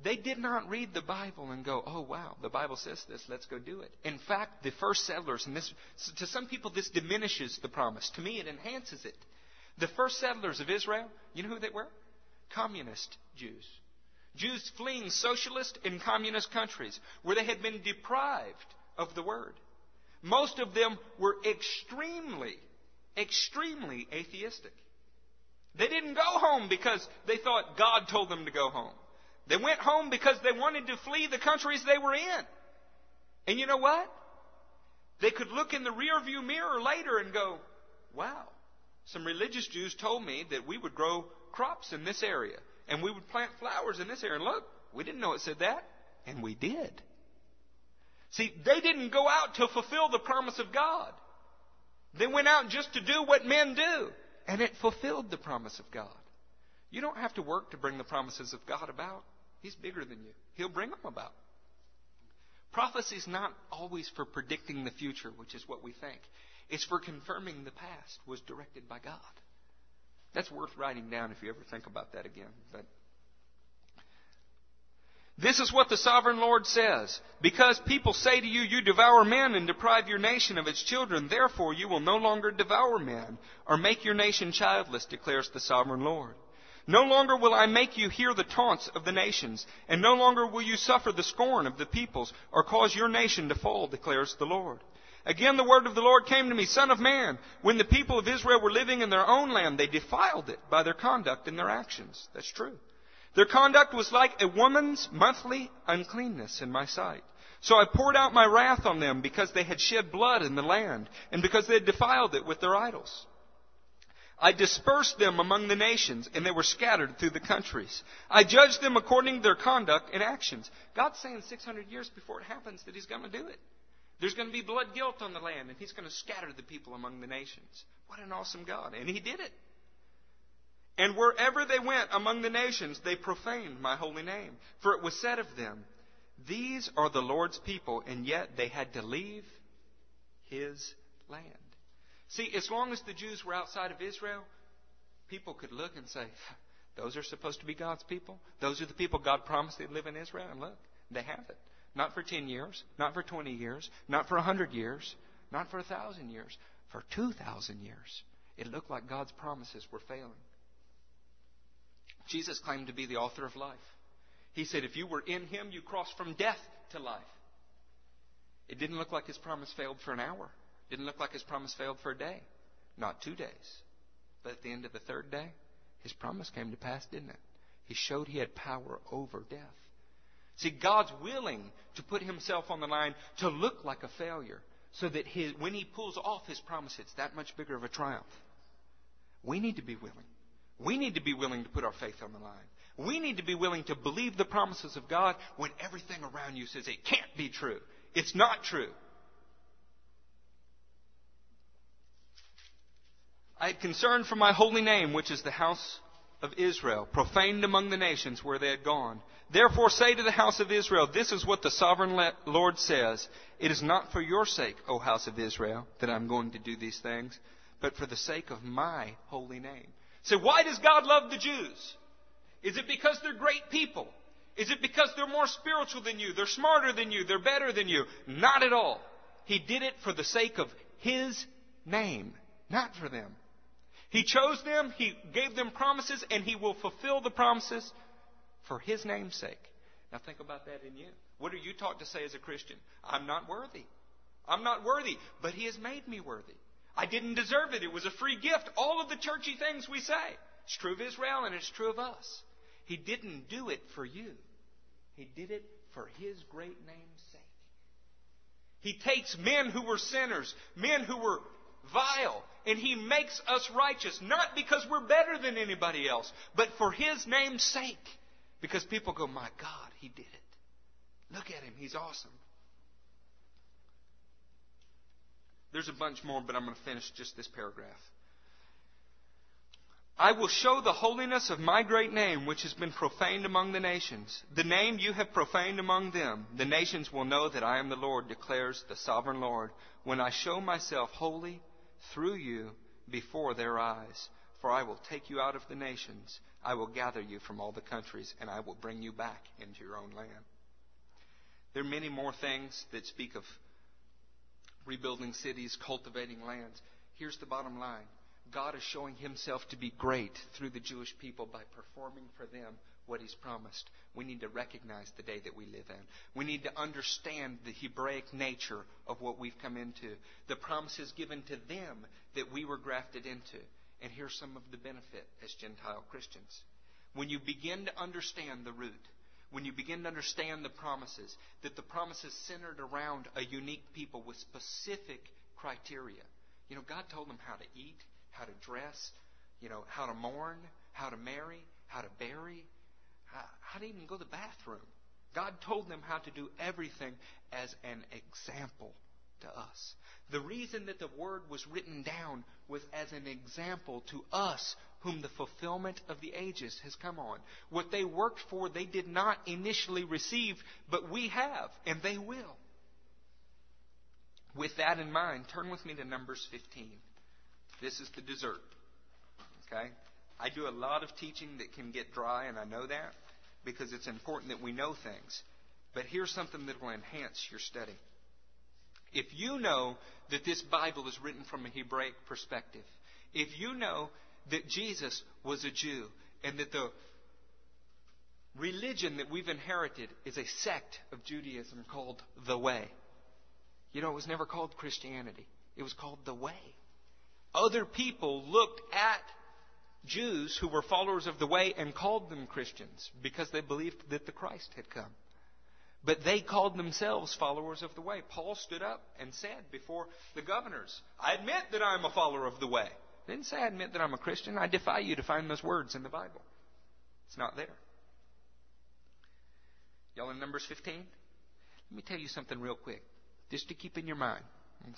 They did not read the Bible and go, oh wow, the Bible says this, let's go do it. In fact, the first settlers, and this, to some people this diminishes the promise. To me, it enhances it. The first settlers of Israel, you know who they were? Communist Jews. Jews fleeing socialist and communist countries where they had been deprived of the Word. Most of them were extremely, extremely atheistic. They didn't go home because they thought God told them to go home. They went home because they wanted to flee the countries they were in. And you know what? They could look in the rearview mirror later and go, wow, some religious Jews told me that we would grow crops in this area and we would plant flowers in this area. And look, we didn't know it said that. And we did. See, they didn't go out to fulfill the promise of God. They went out just to do what men do. And it fulfilled the promise of God. You don't have to work to bring the promises of God about. He's bigger than you. He'll bring them about. Prophecy is not always for predicting the future, which is what we think. It's for confirming the past was directed by God. That's worth writing down if you ever think about that again. But this is what the sovereign Lord says. Because people say to you, you devour men and deprive your nation of its children, therefore you will no longer devour men or make your nation childless, declares the sovereign Lord. No longer will I make you hear the taunts of the nations, and no longer will you suffer the scorn of the peoples, or cause your nation to fall, declares the Lord. Again, the word of the Lord came to me, Son of man, when the people of Israel were living in their own land, they defiled it by their conduct and their actions. That's true. Their conduct was like a woman's monthly uncleanness in my sight. So I poured out my wrath on them because they had shed blood in the land and because they had defiled it with their idols. I dispersed them among the nations and they were scattered through the countries. I judged them according to their conduct and actions. God's saying 600 years before it happens that He's going to do it. There's going to be blood guilt on the land and He's going to scatter the people among the nations. What an awesome God. And He did it. And wherever they went among the nations, they profaned my holy name. For it was said of them, These are the Lord's people, and yet they had to leave his land. See, as long as the Jews were outside of Israel, people could look and say, Those are supposed to be God's people. Those are the people God promised they'd live in Israel. And look, they have it. Not for 10 years, not for 20 years, not for 100 years, not for 1,000 years. For 2,000 years, it looked like God's promises were failing. Jesus claimed to be the author of life. He said, if you were in him, you crossed from death to life. It didn't look like his promise failed for an hour. Didn't look like his promise failed for a day. Not two days. But at the end of the third day, his promise came to pass, didn't it? He showed he had power over death. See, God's willing to put himself on the line to look like a failure so that his, when he pulls off his promise, it's that much bigger of a triumph. We need to be willing. We need to be willing to put our faith on the line. We need to be willing to believe the promises of God when everything around you says it can't be true. It's not true. I had concern for my holy name, which is the house of Israel, profaned among the nations where they had gone. Therefore say to the house of Israel, this is what the sovereign Lord says. It is not for your sake, O house of Israel, that I'm going to do these things, but for the sake of my holy name. So why does God love the Jews? Is it because they're great people? Is it because they're more spiritual than you? They're smarter than you? They're better than you? Not at all. He did it for the sake of His name, not for them. He chose them, He gave them promises, and He will fulfill the promises for His name's sake. Now think about that in you. What are you taught to say as a Christian? I'm not worthy. I'm not worthy, but He has made me worthy. I didn't deserve it. It was a free gift. All of the churchy things we say. It's true of Israel and it's true of us. He didn't do it for you. He did it for His great name's sake. He takes men who were sinners, men who were vile, and He makes us righteous, not because we're better than anybody else, but for His name's sake. Because people go, my God, He did it. Look at Him. He's awesome. There's a bunch more, but I'm going to finish just this paragraph. I will show the holiness of my great name, which has been profaned among the nations. The name you have profaned among them. The nations will know that I am the Lord, declares the sovereign Lord, when I show myself holy through you before their eyes. For I will take you out of the nations. I will gather you from all the countries, and I will bring you back into your own land. There are many more things that speak of rebuilding cities, cultivating lands. Here's the bottom line God is showing himself to be great through the Jewish people by performing for them what he's promised. We need to recognize the day that we live in. We need to understand the Hebraic nature of what we've come into, the promises given to them that we were grafted into. And here's some of the benefit as Gentile Christians. When you begin to understand the root, when you begin to understand the promises, that the promises centered around a unique people with specific criteria. You know, God told them how to eat, how to dress, you know, how to mourn, how to marry, how to bury, how, to even go to the bathroom. God told them how to do everything as an example to us. The reason that the word was written down was as an example to us whom the fulfillment of the ages has come on. What they worked for, they did not initially receive, but we have, and they will. With that in mind, turn with me to Numbers 15. This is the dessert. Okay? I do a lot of teaching that can get dry, and I know that because it's important that we know things. But here's something that will enhance your study. If you know that this Bible is written from a Hebraic perspective, if you know that Jesus was a Jew and that the religion that we've inherited is a sect of Judaism called the Way, You know, it was never called Christianity. It was called the way. Other people looked at Jews who were followers of the way and called them Christians because they believed that the Christ had come. But they called themselves followers of the way. Paul stood up and said before the governors, I admit that I'm a follower of the way. He didn't say I admit that I'm a Christian. I defy you to find those words in the Bible. It's not there. Y'all in Numbers 15? Let me tell you something real quick, just to keep in your mind.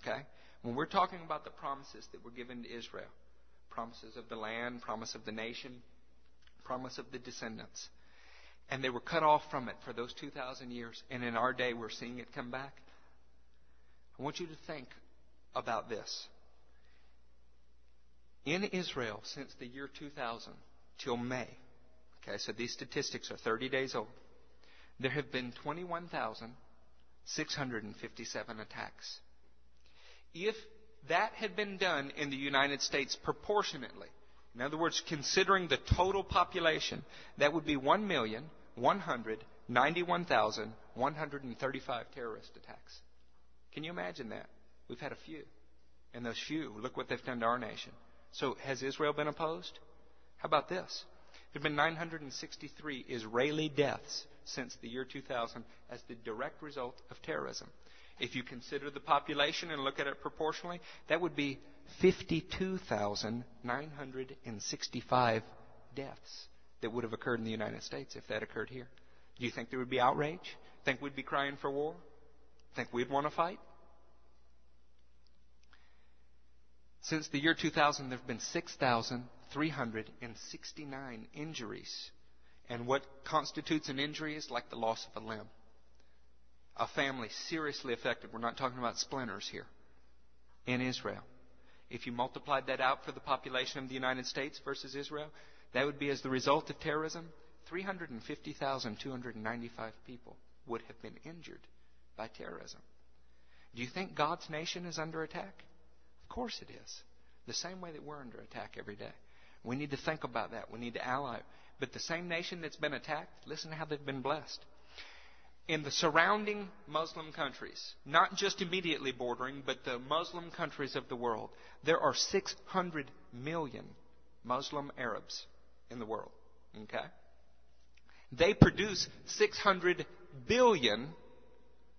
Okay? When we're talking about the promises that were given to Israel, promises of the land, promise of the nation, promise of the descendants, and they were cut off from it for those 2,000 years, and in our day we're seeing it come back. I want you to think about this. In Israel, since the year 2000 till May, okay, so these statistics are 30 days old, there have been 21,657 attacks. If that had been done in the United States proportionately, in other words, considering the total population, that would be 1,191,135 terrorist attacks. Can you imagine that? We've had a few. And those few, look what they've done to our nation. So, has Israel been opposed? How about this? There have been 963 Israeli deaths since the year 2000 as the direct result of terrorism. If you consider the population and look at it proportionally, that would be 52,965 deaths that would have occurred in the United States if that occurred here. Do you think there would be outrage? Think we'd be crying for war? Think we'd want to fight? Since the year 2000, there have been 6,369 injuries. And what constitutes an injury is like the loss of a limb a family seriously affected. We're not talking about splinters here. In Israel. If you multiplied that out for the population of the United States versus Israel, that would be as the result of terrorism, 350,295 people would have been injured by terrorism. Do you think God's nation is under attack? Of course it is. The same way that we're under attack every day. We need to think about that. We need to ally. But the same nation that's been attacked, listen to how they've been blessed in the surrounding Muslim countries, not just immediately bordering, but the Muslim countries of the world, there are 600 million Muslim Arabs in the world. Okay? They produce 600 billion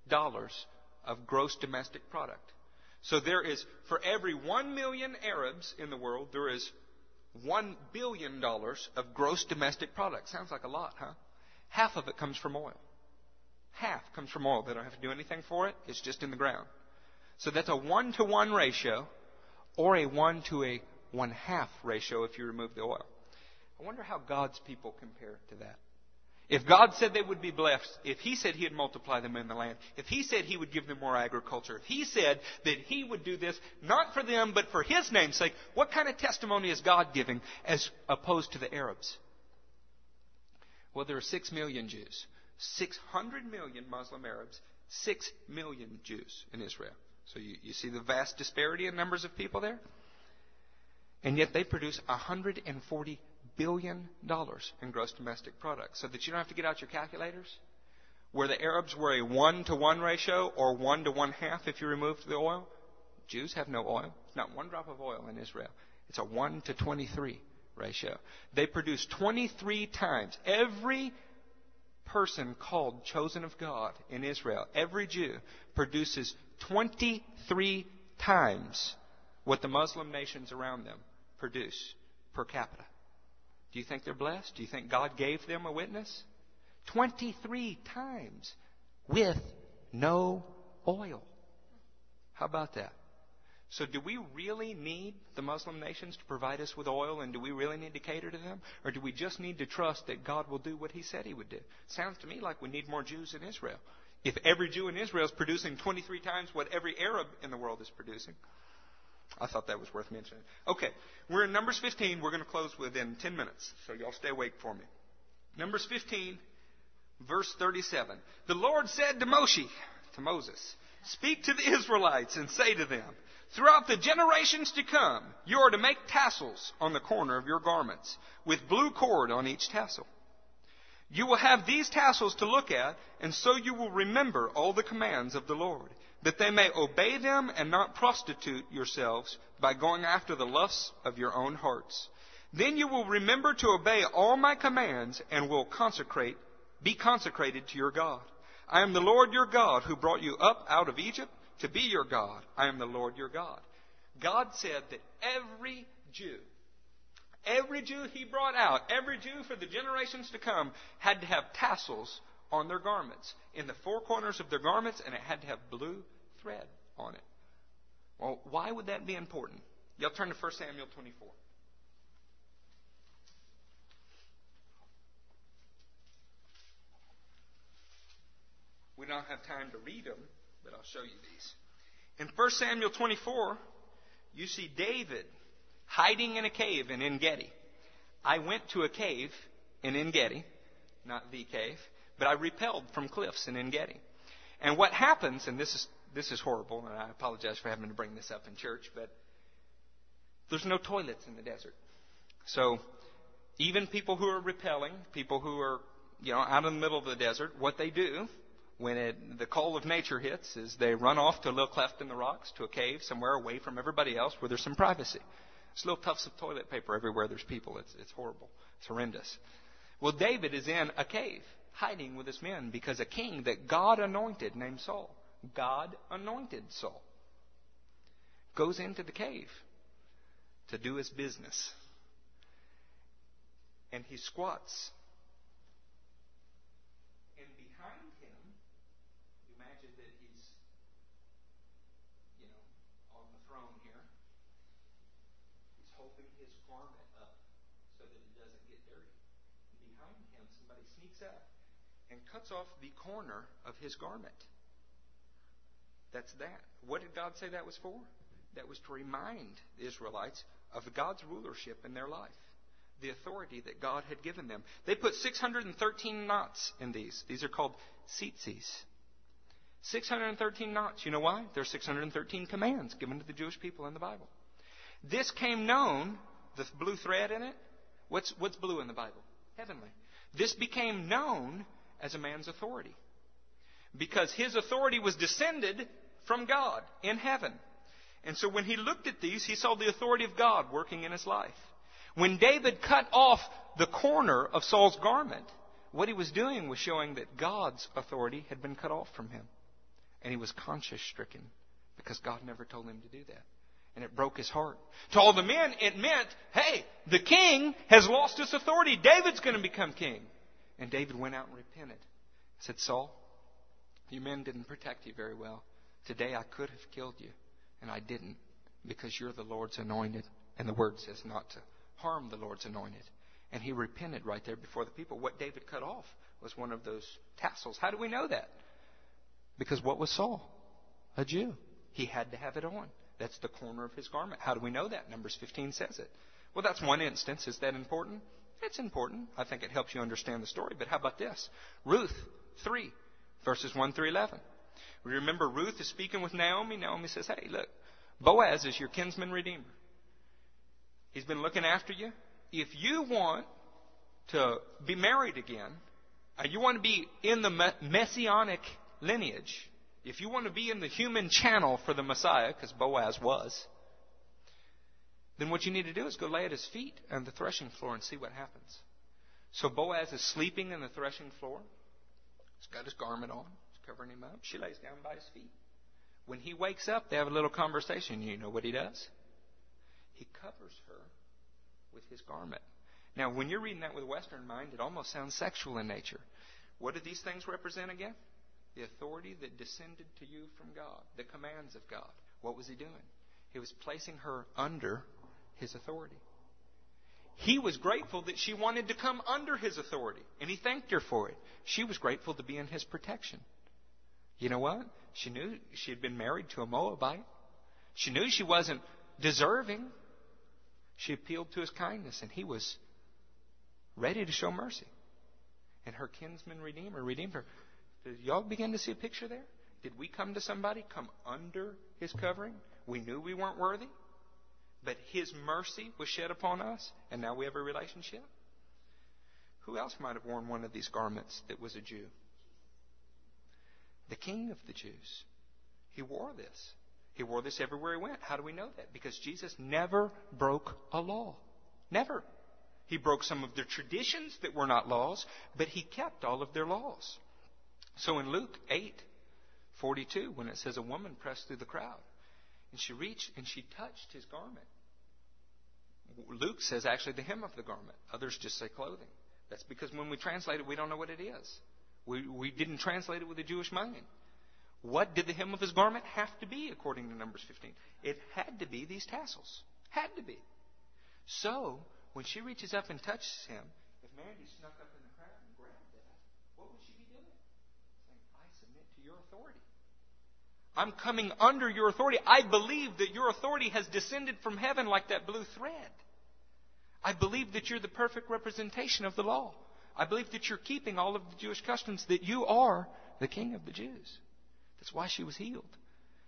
dollars of gross domestic product. So there is, for every 1 million Arabs in the world, there is $1 billion of gross domestic product. Sounds like a lot, huh? Half of it comes from oil. Half comes from oil. They don't have to do anything for it. It's just in the ground. So that's a one to one ratio or a one to a one half ratio if you remove the oil. I wonder how God's people compare to that. If God said they would be blessed, if He said He'd multiply them in the land, if He said He would give them more agriculture, if He said that He would do this, not for them, but for His name's sake, what kind of testimony is God giving as opposed to the Arabs? Well, there are six million Jews. 600 million Muslim Arabs, 6 million Jews in Israel. So you, you see the vast disparity in numbers of people there? And yet they produce 140 billion dollars in gross domestic product. So that you don't have to get out your calculators. Where the Arabs were a one to one ratio or one to one half if you removed the oil, Jews have no oil. It's Not one drop of oil in Israel. It's a one to 23 ratio. They produce 23 times every person called chosen of God in Israel, every Jew, produces 23 times what the Muslim nations around them produce per capita. Do you think they're blessed? Do you think God gave them a witness? 23 times with no oil. How about that? So, do we really need the Muslim nations to provide us with oil, and do we really need to cater to them? Or do we just need to trust that God will do what He said He would do? Sounds to me like we need more Jews in Israel. If every Jew in Israel is producing 23 times what every Arab in the world is producing, I thought that was worth mentioning. Okay, we're in Numbers 15. We're going to close within 10 minutes, so y'all stay awake for me. Numbers 15, verse 37. The Lord said to Moshe, to Moses, Speak to the Israelites and say to them, Throughout the generations to come, you are to make tassels on the corner of your garments, with blue cord on each tassel. You will have these tassels to look at, and so you will remember all the commands of the Lord, that they may obey them and not prostitute yourselves by going after the lusts of your own hearts. Then you will remember to obey all my commands and will consecrate, be consecrated to your God. I am the Lord your God who brought you up out of Egypt to be your God. I am the Lord your God. God said that every Jew Every Jew he brought out, every Jew for the generations to come, had to have tassels on their garments, in the four corners of their garments, and it had to have blue thread on it. Well, why would that be important? Y'all turn to 1 Samuel 24. We don't have time to read them, but I'll show you these. In 1 Samuel 24, you see David hiding in a cave in En Gedi. I went to a cave in En Gedi, not the cave, but I repelled from cliffs in En Gedi. And what happens, and this is this is horrible, and I apologize for having to bring this up in church, but there's no toilets in the desert. So even people who are repelling, people who are you know out in the middle of the desert, what they do when it, the call of nature hits is they run off to a little cleft in the rocks, to a cave somewhere away from everybody else where there's some privacy. Little tufts of toilet paper everywhere there's people. It's, it's horrible. It's horrendous. Well, David is in a cave, hiding with his men, because a king that God anointed, named Saul, God anointed Saul, goes into the cave to do his business. And he squats and cuts off the corner of his garment. That's that. What did God say that was for? That was to remind the Israelites of God's rulership in their life, the authority that God had given them. They put 613 knots in these. These are called tzitzis. 613 knots. You know why? There's 613 commands given to the Jewish people in the Bible. This came known, the blue thread in it. What's, what's blue in the Bible? Heavenly. This became known as a man's authority. Because his authority was descended from God in heaven. And so when he looked at these, he saw the authority of God working in his life. When David cut off the corner of Saul's garment, what he was doing was showing that God's authority had been cut off from him. And he was conscience stricken because God never told him to do that. And it broke his heart. To all the men, it meant, hey, the king has lost his authority. David's going to become king. And David went out and repented. Said, Saul, you men didn't protect you very well. Today I could have killed you, and I didn't, because you're the Lord's anointed. And the word says not to harm the Lord's anointed. And he repented right there before the people. What David cut off was one of those tassels. How do we know that? Because what was Saul? A Jew. He had to have it on. That's the corner of his garment. How do we know that? Numbers 15 says it. Well, that's one instance. Is that important? It's important. I think it helps you understand the story. But how about this? Ruth 3, verses 1 through 11. We remember Ruth is speaking with Naomi. Naomi says, Hey, look, Boaz is your kinsman redeemer. He's been looking after you. If you want to be married again, you want to be in the messianic lineage, if you want to be in the human channel for the Messiah, because Boaz was, then what you need to do is go lay at his feet on the threshing floor and see what happens. So Boaz is sleeping in the threshing floor. He's got his garment on. He's covering him up. She lays down by his feet. When he wakes up, they have a little conversation. You know what he does? He covers her with his garment. Now, when you're reading that with a Western mind, it almost sounds sexual in nature. What do these things represent again? The authority that descended to you from God, the commands of God. What was he doing? He was placing her under his authority. He was grateful that she wanted to come under his authority, and he thanked her for it. She was grateful to be in his protection. You know what? She knew she had been married to a Moabite. She knew she wasn't deserving. She appealed to his kindness, and he was ready to show mercy. And her kinsman redeemer redeemed her. Did y'all begin to see a picture there? Did we come to somebody, come under his covering? We knew we weren't worthy. But His mercy was shed upon us, and now we have a relationship. Who else might have worn one of these garments that was a Jew? The king of the Jews. He wore this. He wore this everywhere he went. How do we know that? Because Jesus never broke a law. Never. He broke some of their traditions that were not laws, but he kept all of their laws. So in Luke 8, 42, when it says a woman pressed through the crowd, and she reached and she touched his garment. Luke says actually the hem of the garment. Others just say clothing. That's because when we translate it, we don't know what it is. We, we didn't translate it with a Jewish mind. What did the hem of his garment have to be according to Numbers 15? It had to be these tassels. Had to be. So, when she reaches up and touches him, if Mandy snuck up in the crowd and grabbed that, what would she be doing? Saying, I submit to your authority. I'm coming under your authority. I believe that your authority has descended from heaven like that blue thread. I believe that you're the perfect representation of the law. I believe that you're keeping all of the Jewish customs, that you are the king of the Jews. That's why she was healed.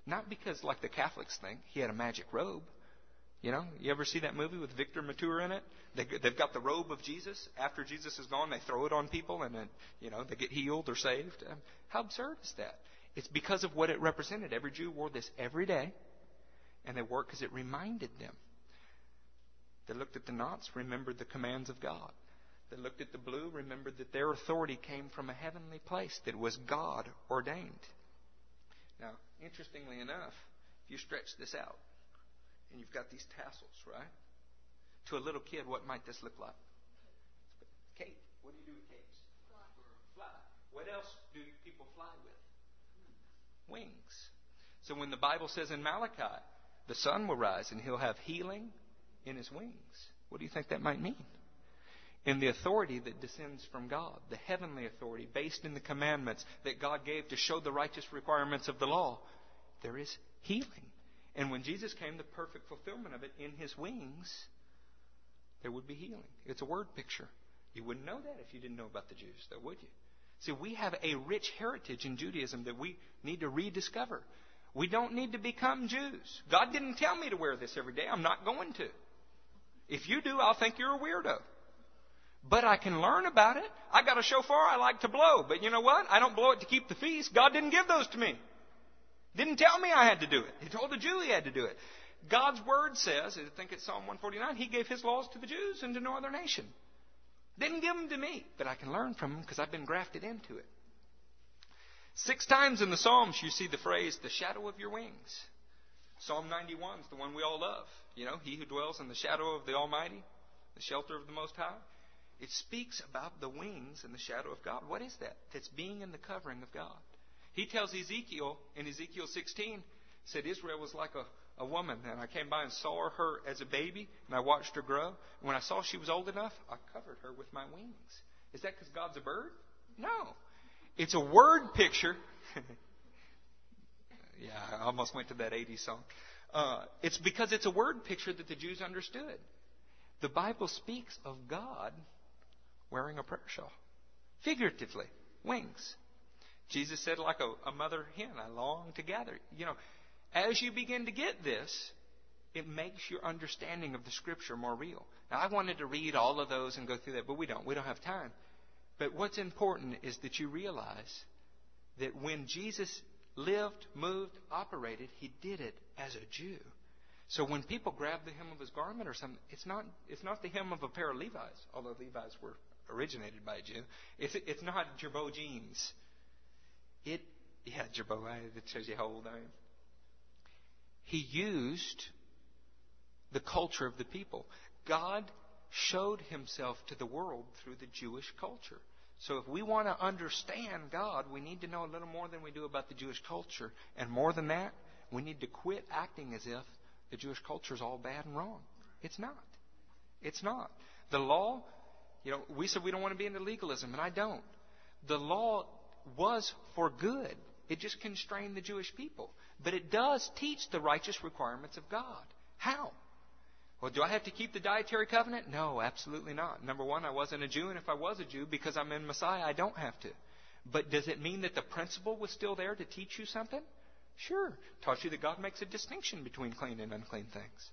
Not because, like the Catholics think, he had a magic robe. You know, you ever see that movie with Victor Mature in it? They, they've got the robe of Jesus. After Jesus is gone, they throw it on people, and then you know they get healed or saved. Um, how absurd is that? It's because of what it represented. Every Jew wore this every day, and they wore it because it reminded them. They looked at the knots, remembered the commands of God. They looked at the blue, remembered that their authority came from a heavenly place that was God ordained. Now, interestingly enough, if you stretch this out, and you've got these tassels, right? To a little kid, what might this look like? Cape. What do you do with capes? Fly. fly. What else do people fly with? Wings. So when the Bible says in Malachi, the sun will rise and he'll have healing in his wings, what do you think that might mean? In the authority that descends from God, the heavenly authority based in the commandments that God gave to show the righteous requirements of the law, there is healing. And when Jesus came, the perfect fulfillment of it in his wings, there would be healing. It's a word picture. You wouldn't know that if you didn't know about the Jews, though, would you? See, we have a rich heritage in Judaism that we need to rediscover. We don't need to become Jews. God didn't tell me to wear this every day. I'm not going to. If you do, I'll think you're a weirdo. But I can learn about it. I got a shofar I like to blow, but you know what? I don't blow it to keep the feast. God didn't give those to me. Didn't tell me I had to do it. He told the Jew he had to do it. God's word says, I think it's Psalm 149, He gave His laws to the Jews and to no other nation. Didn't give them to me, but I can learn from them because I've been grafted into it. Six times in the Psalms you see the phrase, the shadow of your wings. Psalm 91 is the one we all love. You know, he who dwells in the shadow of the Almighty, the shelter of the Most High. It speaks about the wings and the shadow of God. What is that? That's being in the covering of God. He tells Ezekiel in Ezekiel 16, said Israel was like a, a woman, and I came by and saw her as a baby, and I watched her grow. And when I saw she was old enough, I covered her with my wings. Is that because God's a bird? No. It's a word picture. yeah, I almost went to that 80s song. Uh, it's because it's a word picture that the Jews understood. The Bible speaks of God wearing a prayer shawl, figuratively, wings. Jesus said, like a, a mother hen, I long to gather. You know, as you begin to get this, it makes your understanding of the Scripture more real. Now, I wanted to read all of those and go through that, but we don't. We don't have time. But what's important is that you realize that when Jesus lived, moved, operated, he did it as a Jew. So when people grab the hem of his garment or something, it's not, it's not the hem of a pair of Levi's, although Levi's were originated by a Jew. It's, it's not Girbaud jeans. It, yeah, Girbaud, that shows you how old I am. He used the culture of the people. God showed himself to the world through the Jewish culture. So if we want to understand God, we need to know a little more than we do about the Jewish culture. And more than that, we need to quit acting as if the Jewish culture is all bad and wrong. It's not. It's not. The law, you know, we said we don't want to be into legalism, and I don't. The law was for good. It just constrained the Jewish people. But it does teach the righteous requirements of God. How? Well, do I have to keep the dietary covenant? No, absolutely not. Number one, I wasn't a Jew, and if I was a Jew, because I'm in Messiah, I don't have to. But does it mean that the principle was still there to teach you something? Sure. Taught you that God makes a distinction between clean and unclean things.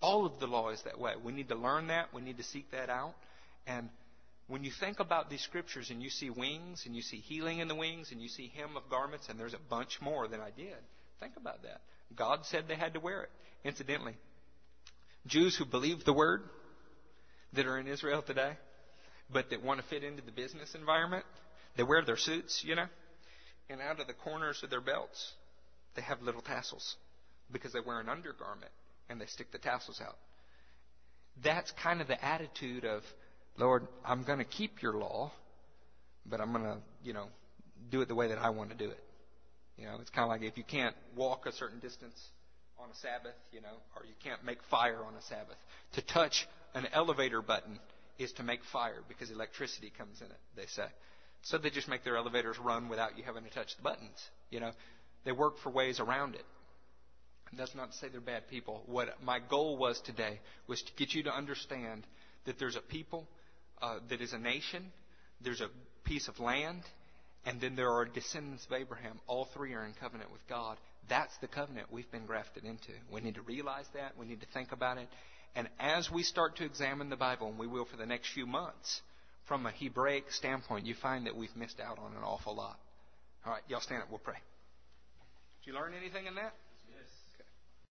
All of the law is that way. We need to learn that. We need to seek that out. And when you think about these scriptures and you see wings and you see healing in the wings and you see hem of garments and there's a bunch more than I did, think about that. God said they had to wear it. Incidentally, Jews who believe the word that are in Israel today, but that want to fit into the business environment, they wear their suits, you know, and out of the corners of their belts, they have little tassels because they wear an undergarment and they stick the tassels out. That's kind of the attitude of, Lord, I'm going to keep your law, but I'm going to, you know, do it the way that I want to do it. You know, it's kind of like if you can't walk a certain distance on a Sabbath, you know, or you can't make fire on a Sabbath. To touch an elevator button is to make fire because electricity comes in it, they say. So they just make their elevators run without you having to touch the buttons. You know, they work for ways around it. And that's not to say they're bad people. What my goal was today was to get you to understand that there's a people uh, that is a nation, there's a piece of land, and then there are descendants of Abraham. All three are in covenant with God. That's the covenant we've been grafted into. We need to realize that. We need to think about it. And as we start to examine the Bible, and we will for the next few months, from a Hebraic standpoint, you find that we've missed out on an awful lot. All right, y'all stand up. We'll pray. Did you learn anything in that?